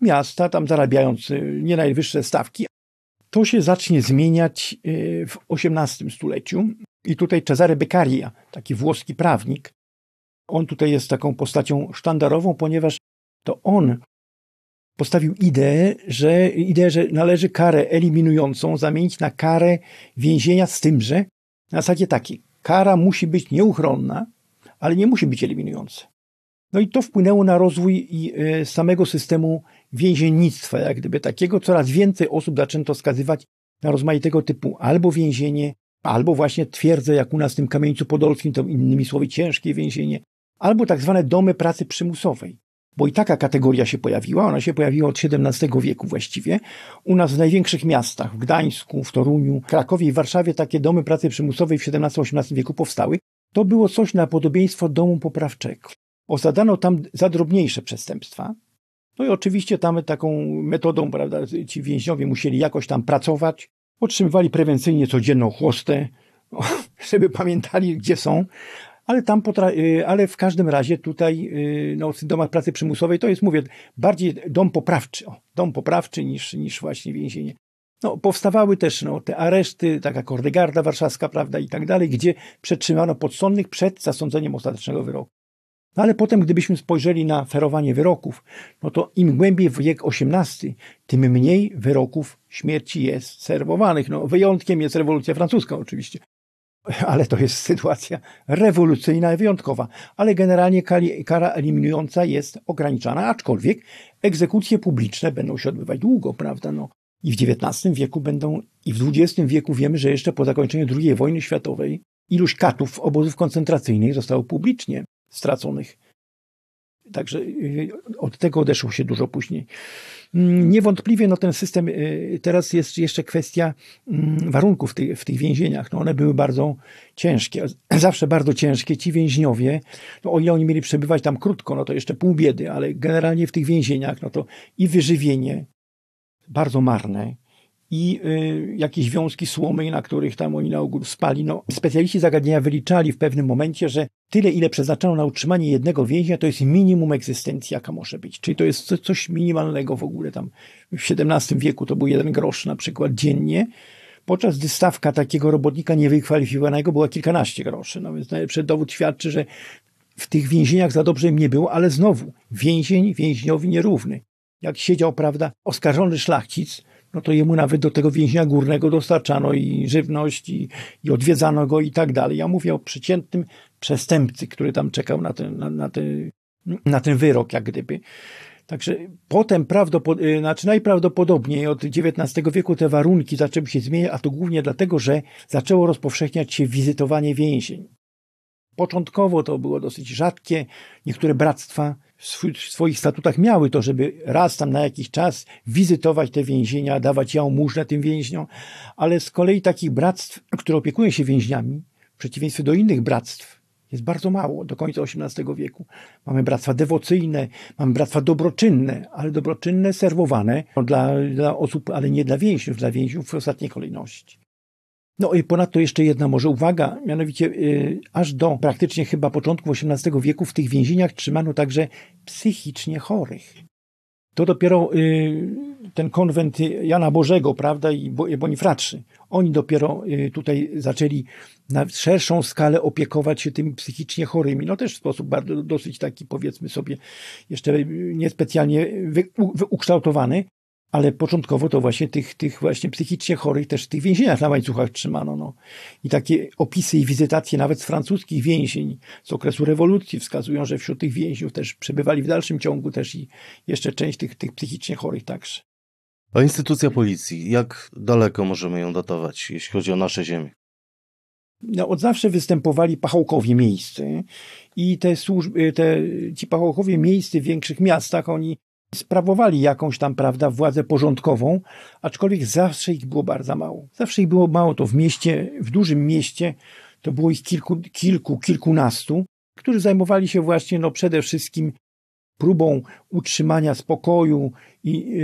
miasta, tam zarabiając y, nie najwyższe stawki. To się zacznie zmieniać y, w XVIII stuleciu. I tutaj Cezary Beccaria, taki włoski prawnik, on tutaj jest taką postacią sztandarową, ponieważ to on postawił ideę, że, ideę, że należy karę eliminującą zamienić na karę więzienia z tym, że na zasadzie takiej, kara musi być nieuchronna, ale nie musi być eliminująca. No i to wpłynęło na rozwój e, samego systemu więziennictwa, jak gdyby takiego. Coraz więcej osób zaczęto skazywać na rozmaitego typu albo więzienie, albo właśnie twierdzę, jak u nas w tym Kamieńcu Podolskim, to innymi słowy ciężkie więzienie, albo tak zwane domy pracy przymusowej. Bo i taka kategoria się pojawiła, ona się pojawiła od XVII wieku właściwie. U nas w największych miastach, w Gdańsku, w Toruniu, Krakowie i Warszawie takie domy pracy przymusowej w XVII-XVIII wieku powstały. To było coś na podobieństwo domu poprawczego. Osadzano tam za drobniejsze przestępstwa. No i oczywiście tam taką metodą, prawda, ci więźniowie musieli jakoś tam pracować, Otrzymywali prewencyjnie codzienną chłostę, żeby pamiętali, gdzie są, ale tam y, ale w każdym razie tutaj y, no, w domach pracy przymusowej to jest, mówię, bardziej dom poprawczy, o, dom poprawczy niż, niż właśnie więzienie. No, powstawały też no, te areszty, taka kordegarda warszawska, prawda, i tak dalej, gdzie przetrzymano podsądnych przed zasądzeniem ostatecznego wyroku. No ale potem, gdybyśmy spojrzeli na ferowanie wyroków, no to im głębiej w wiek XVIII, tym mniej wyroków śmierci jest serwowanych. No, wyjątkiem jest rewolucja francuska oczywiście. Ale to jest sytuacja rewolucyjna i wyjątkowa. Ale generalnie kara eliminująca jest ograniczana, aczkolwiek egzekucje publiczne będą się odbywać długo, prawda? No, I w XIX wieku będą, i w XX wieku wiemy, że jeszcze po zakończeniu II wojny światowej iluś katów obozów koncentracyjnych zostało publicznie straconych. Także y, od tego odeszło się dużo później. Mm, niewątpliwie no, ten system, y, teraz jest jeszcze kwestia mm, warunków w tych, w tych więzieniach. No, one były bardzo ciężkie, zawsze bardzo ciężkie. Ci więźniowie, no, o ile oni mieli przebywać tam krótko, no to jeszcze pół biedy, ale generalnie w tych więzieniach, no to i wyżywienie bardzo marne, i y, jakieś wiązki słomy, na których tam oni na ogół spali. No, specjaliści zagadnienia wyliczali w pewnym momencie, że tyle, ile przeznaczono na utrzymanie jednego więźnia, to jest minimum egzystencji, jaka może być. Czyli to jest coś minimalnego w ogóle. Tam w XVII wieku to był jeden grosz na przykład dziennie, podczas gdy stawka takiego robotnika niewykwalifikowanego była kilkanaście groszy. No więc najlepszy dowód świadczy, że w tych więzieniach za dobrze im nie było, ale znowu, więzień więźniowi nierówny. Jak siedział, prawda, oskarżony szlachcic, no to jemu nawet do tego więźnia górnego dostarczano i żywność, i, i odwiedzano go i tak dalej. Ja mówię o przeciętnym przestępcy, który tam czekał na ten, na, na, ten, na ten wyrok, jak gdyby. Także potem prawdopod- znaczy najprawdopodobniej od XIX wieku te warunki zaczęły się zmieniać, a to głównie dlatego, że zaczęło rozpowszechniać się wizytowanie więzień. Początkowo to było dosyć rzadkie. Niektóre bractwa w swoich statutach miały to, żeby raz tam na jakiś czas wizytować te więzienia, dawać jałmużnę tym więźniom, ale z kolei takich bractw, które opiekują się więźniami, w przeciwieństwie do innych bractw, jest bardzo mało do końca XVIII wieku. Mamy bractwa dewocyjne, mamy bractwa dobroczynne, ale dobroczynne serwowane dla, dla osób, ale nie dla więźniów, dla więźniów w ostatniej kolejności. No i ponadto jeszcze jedna może uwaga, mianowicie yy, aż do praktycznie chyba początku XVIII wieku w tych więzieniach trzymano także psychicznie chorych. To dopiero yy, ten konwent Jana Bożego, prawda, i Bonifratrzy, oni dopiero y, tutaj zaczęli na szerszą skalę opiekować się tymi psychicznie chorymi. No też w sposób bardzo, dosyć taki, powiedzmy sobie, jeszcze niespecjalnie ukształtowany, ale początkowo to właśnie tych, tych właśnie psychicznie chorych też w tych więzieniach na łańcuchach trzymano. No. I takie opisy i wizytacje nawet z francuskich więzień z okresu rewolucji wskazują, że wśród tych więźniów też przebywali w dalszym ciągu też i jeszcze część tych, tych psychicznie chorych także. A instytucja policji, jak daleko możemy ją datować, jeśli chodzi o nasze ziemię? No, od zawsze występowali pachołkowie miejscy i te służby, te, ci pachołkowie miejscy w większych miastach, oni sprawowali jakąś tam, prawda, władzę porządkową, aczkolwiek zawsze ich było bardzo mało. Zawsze ich było mało, to w mieście, w dużym mieście, to było ich kilku, kilku kilkunastu, którzy zajmowali się właśnie, no przede wszystkim próbą utrzymania spokoju i,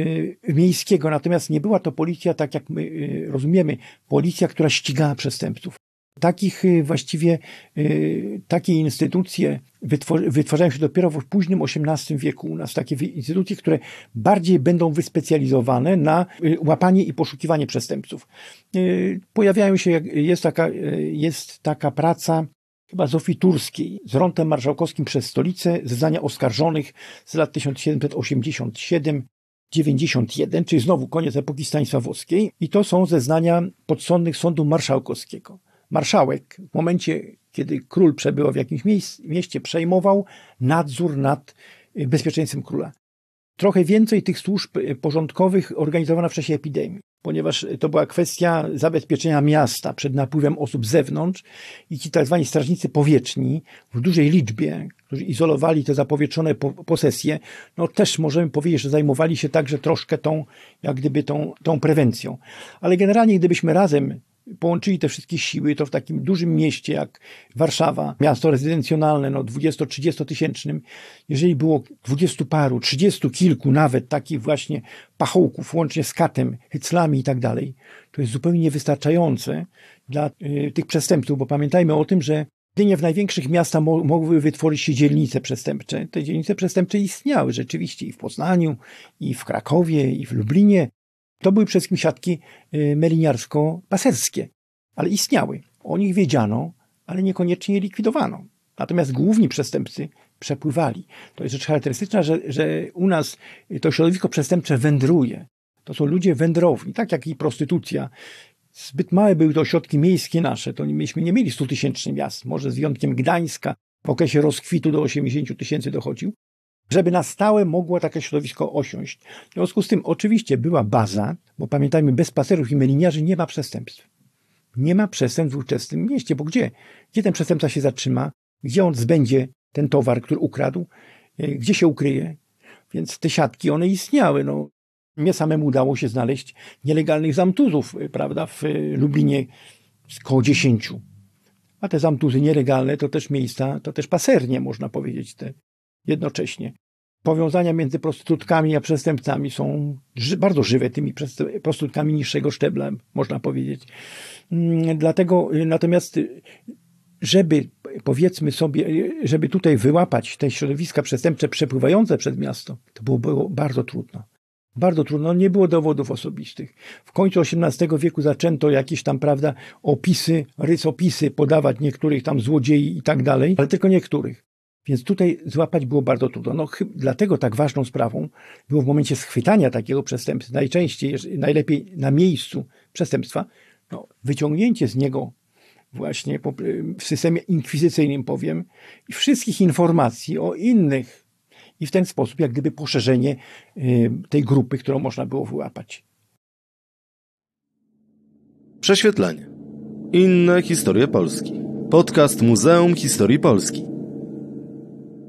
y, miejskiego. Natomiast nie była to policja, tak jak my y, rozumiemy, policja, która ścigała przestępców. Takich y, właściwie, takie instytucje wytwarzają się dopiero w późnym XVIII wieku u nas. Takie instytucje, które bardziej będą wyspecjalizowane na łapanie i poszukiwanie przestępców. Pojawiają się, jest taka, jest taka praca chyba Zofii Turskiej z Rontem Marszałkowskim przez stolicę, zeznania oskarżonych z lat 1787-91, czyli znowu koniec epoki Stanisławowskiej. I to są zeznania podsądnych Sądu Marszałkowskiego. Marszałek w momencie, kiedy król przebywał w jakimś mieście, przejmował nadzór nad bezpieczeństwem króla. Trochę więcej tych służb porządkowych organizowano w czasie epidemii ponieważ to była kwestia zabezpieczenia miasta przed napływem osób z zewnątrz i ci tak zwani strażnicy powieczni w dużej liczbie, którzy izolowali te zapowietrzone posesje, no też możemy powiedzieć, że zajmowali się także troszkę tą, jak gdyby tą, tą prewencją. Ale generalnie gdybyśmy razem połączyli te wszystkie siły, to w takim dużym mieście jak Warszawa, miasto rezydencjonalne, no 20-30 tysięcznym, jeżeli było dwudziestu paru, trzydziestu kilku nawet takich właśnie pachołków, łącznie z katem, hyclami i tak dalej, to jest zupełnie niewystarczające dla y, tych przestępców, bo pamiętajmy o tym, że jedynie w największych miastach mo mogły wytworzyć się dzielnice przestępcze. Te dzielnice przestępcze istniały rzeczywiście i w Poznaniu, i w Krakowie, i w Lublinie, to były przede wszystkim siatki y, meliniarsko-paserskie, ale istniały. O nich wiedziano, ale niekoniecznie je likwidowano. Natomiast główni przestępcy przepływali. To jest rzecz charakterystyczna, że, że u nas to środowisko przestępcze wędruje. To są ludzie wędrowni, tak jak i prostytucja. Zbyt małe były to ośrodki miejskie nasze, to myśmy nie mieli 100 tysięcy miast, może z wyjątkiem Gdańska, w okresie rozkwitu do 80 tysięcy dochodził żeby na stałe mogło takie środowisko osiąść. W związku z tym oczywiście była baza, bo pamiętajmy, bez paserów i meliniarzy nie ma przestępstw. Nie ma przestępstw w ówczesnym mieście, bo gdzie? Gdzie ten przestępca się zatrzyma? Gdzie on zbędzie ten towar, który ukradł? E, gdzie się ukryje? Więc te siatki, one istniały. No, mnie samemu udało się znaleźć nielegalnych zamtuzów, e, prawda, w e, Lublinie około dziesięciu. A te zamtuzy nielegalne to też miejsca, to też pasernie, można powiedzieć, te jednocześnie. Powiązania między prostytutkami a przestępcami są ży bardzo żywe tymi prostytutkami niższego szczebla, można powiedzieć. Mm, dlatego y, natomiast, y, żeby powiedzmy sobie, y, żeby tutaj wyłapać te środowiska przestępcze przepływające przez miasto, to było, było bardzo trudno. Bardzo trudno, nie było dowodów osobistych. W końcu XVIII wieku zaczęto jakieś tam, prawda, opisy, rysopisy podawać niektórych tam złodziei i tak dalej, ale tylko niektórych. Więc tutaj złapać było bardzo trudno. No, dlatego tak ważną sprawą było w momencie schwytania takiego przestępcy, najczęściej, najlepiej na miejscu przestępstwa, no, wyciągnięcie z niego właśnie w systemie inkwizycyjnym powiem, wszystkich informacji o innych i w ten sposób jak gdyby poszerzenie y, tej grupy, którą można było wyłapać. Prześwietlenie. Inne historie Polski. Podcast Muzeum Historii Polski.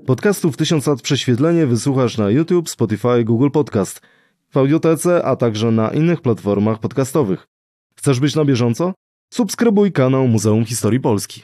Podcastów 1000 lat prześwietlenie wysłuchasz na YouTube, Spotify, Google Podcast, w audiotece, a także na innych platformach podcastowych. Chcesz być na bieżąco? Subskrybuj kanał Muzeum Historii Polski.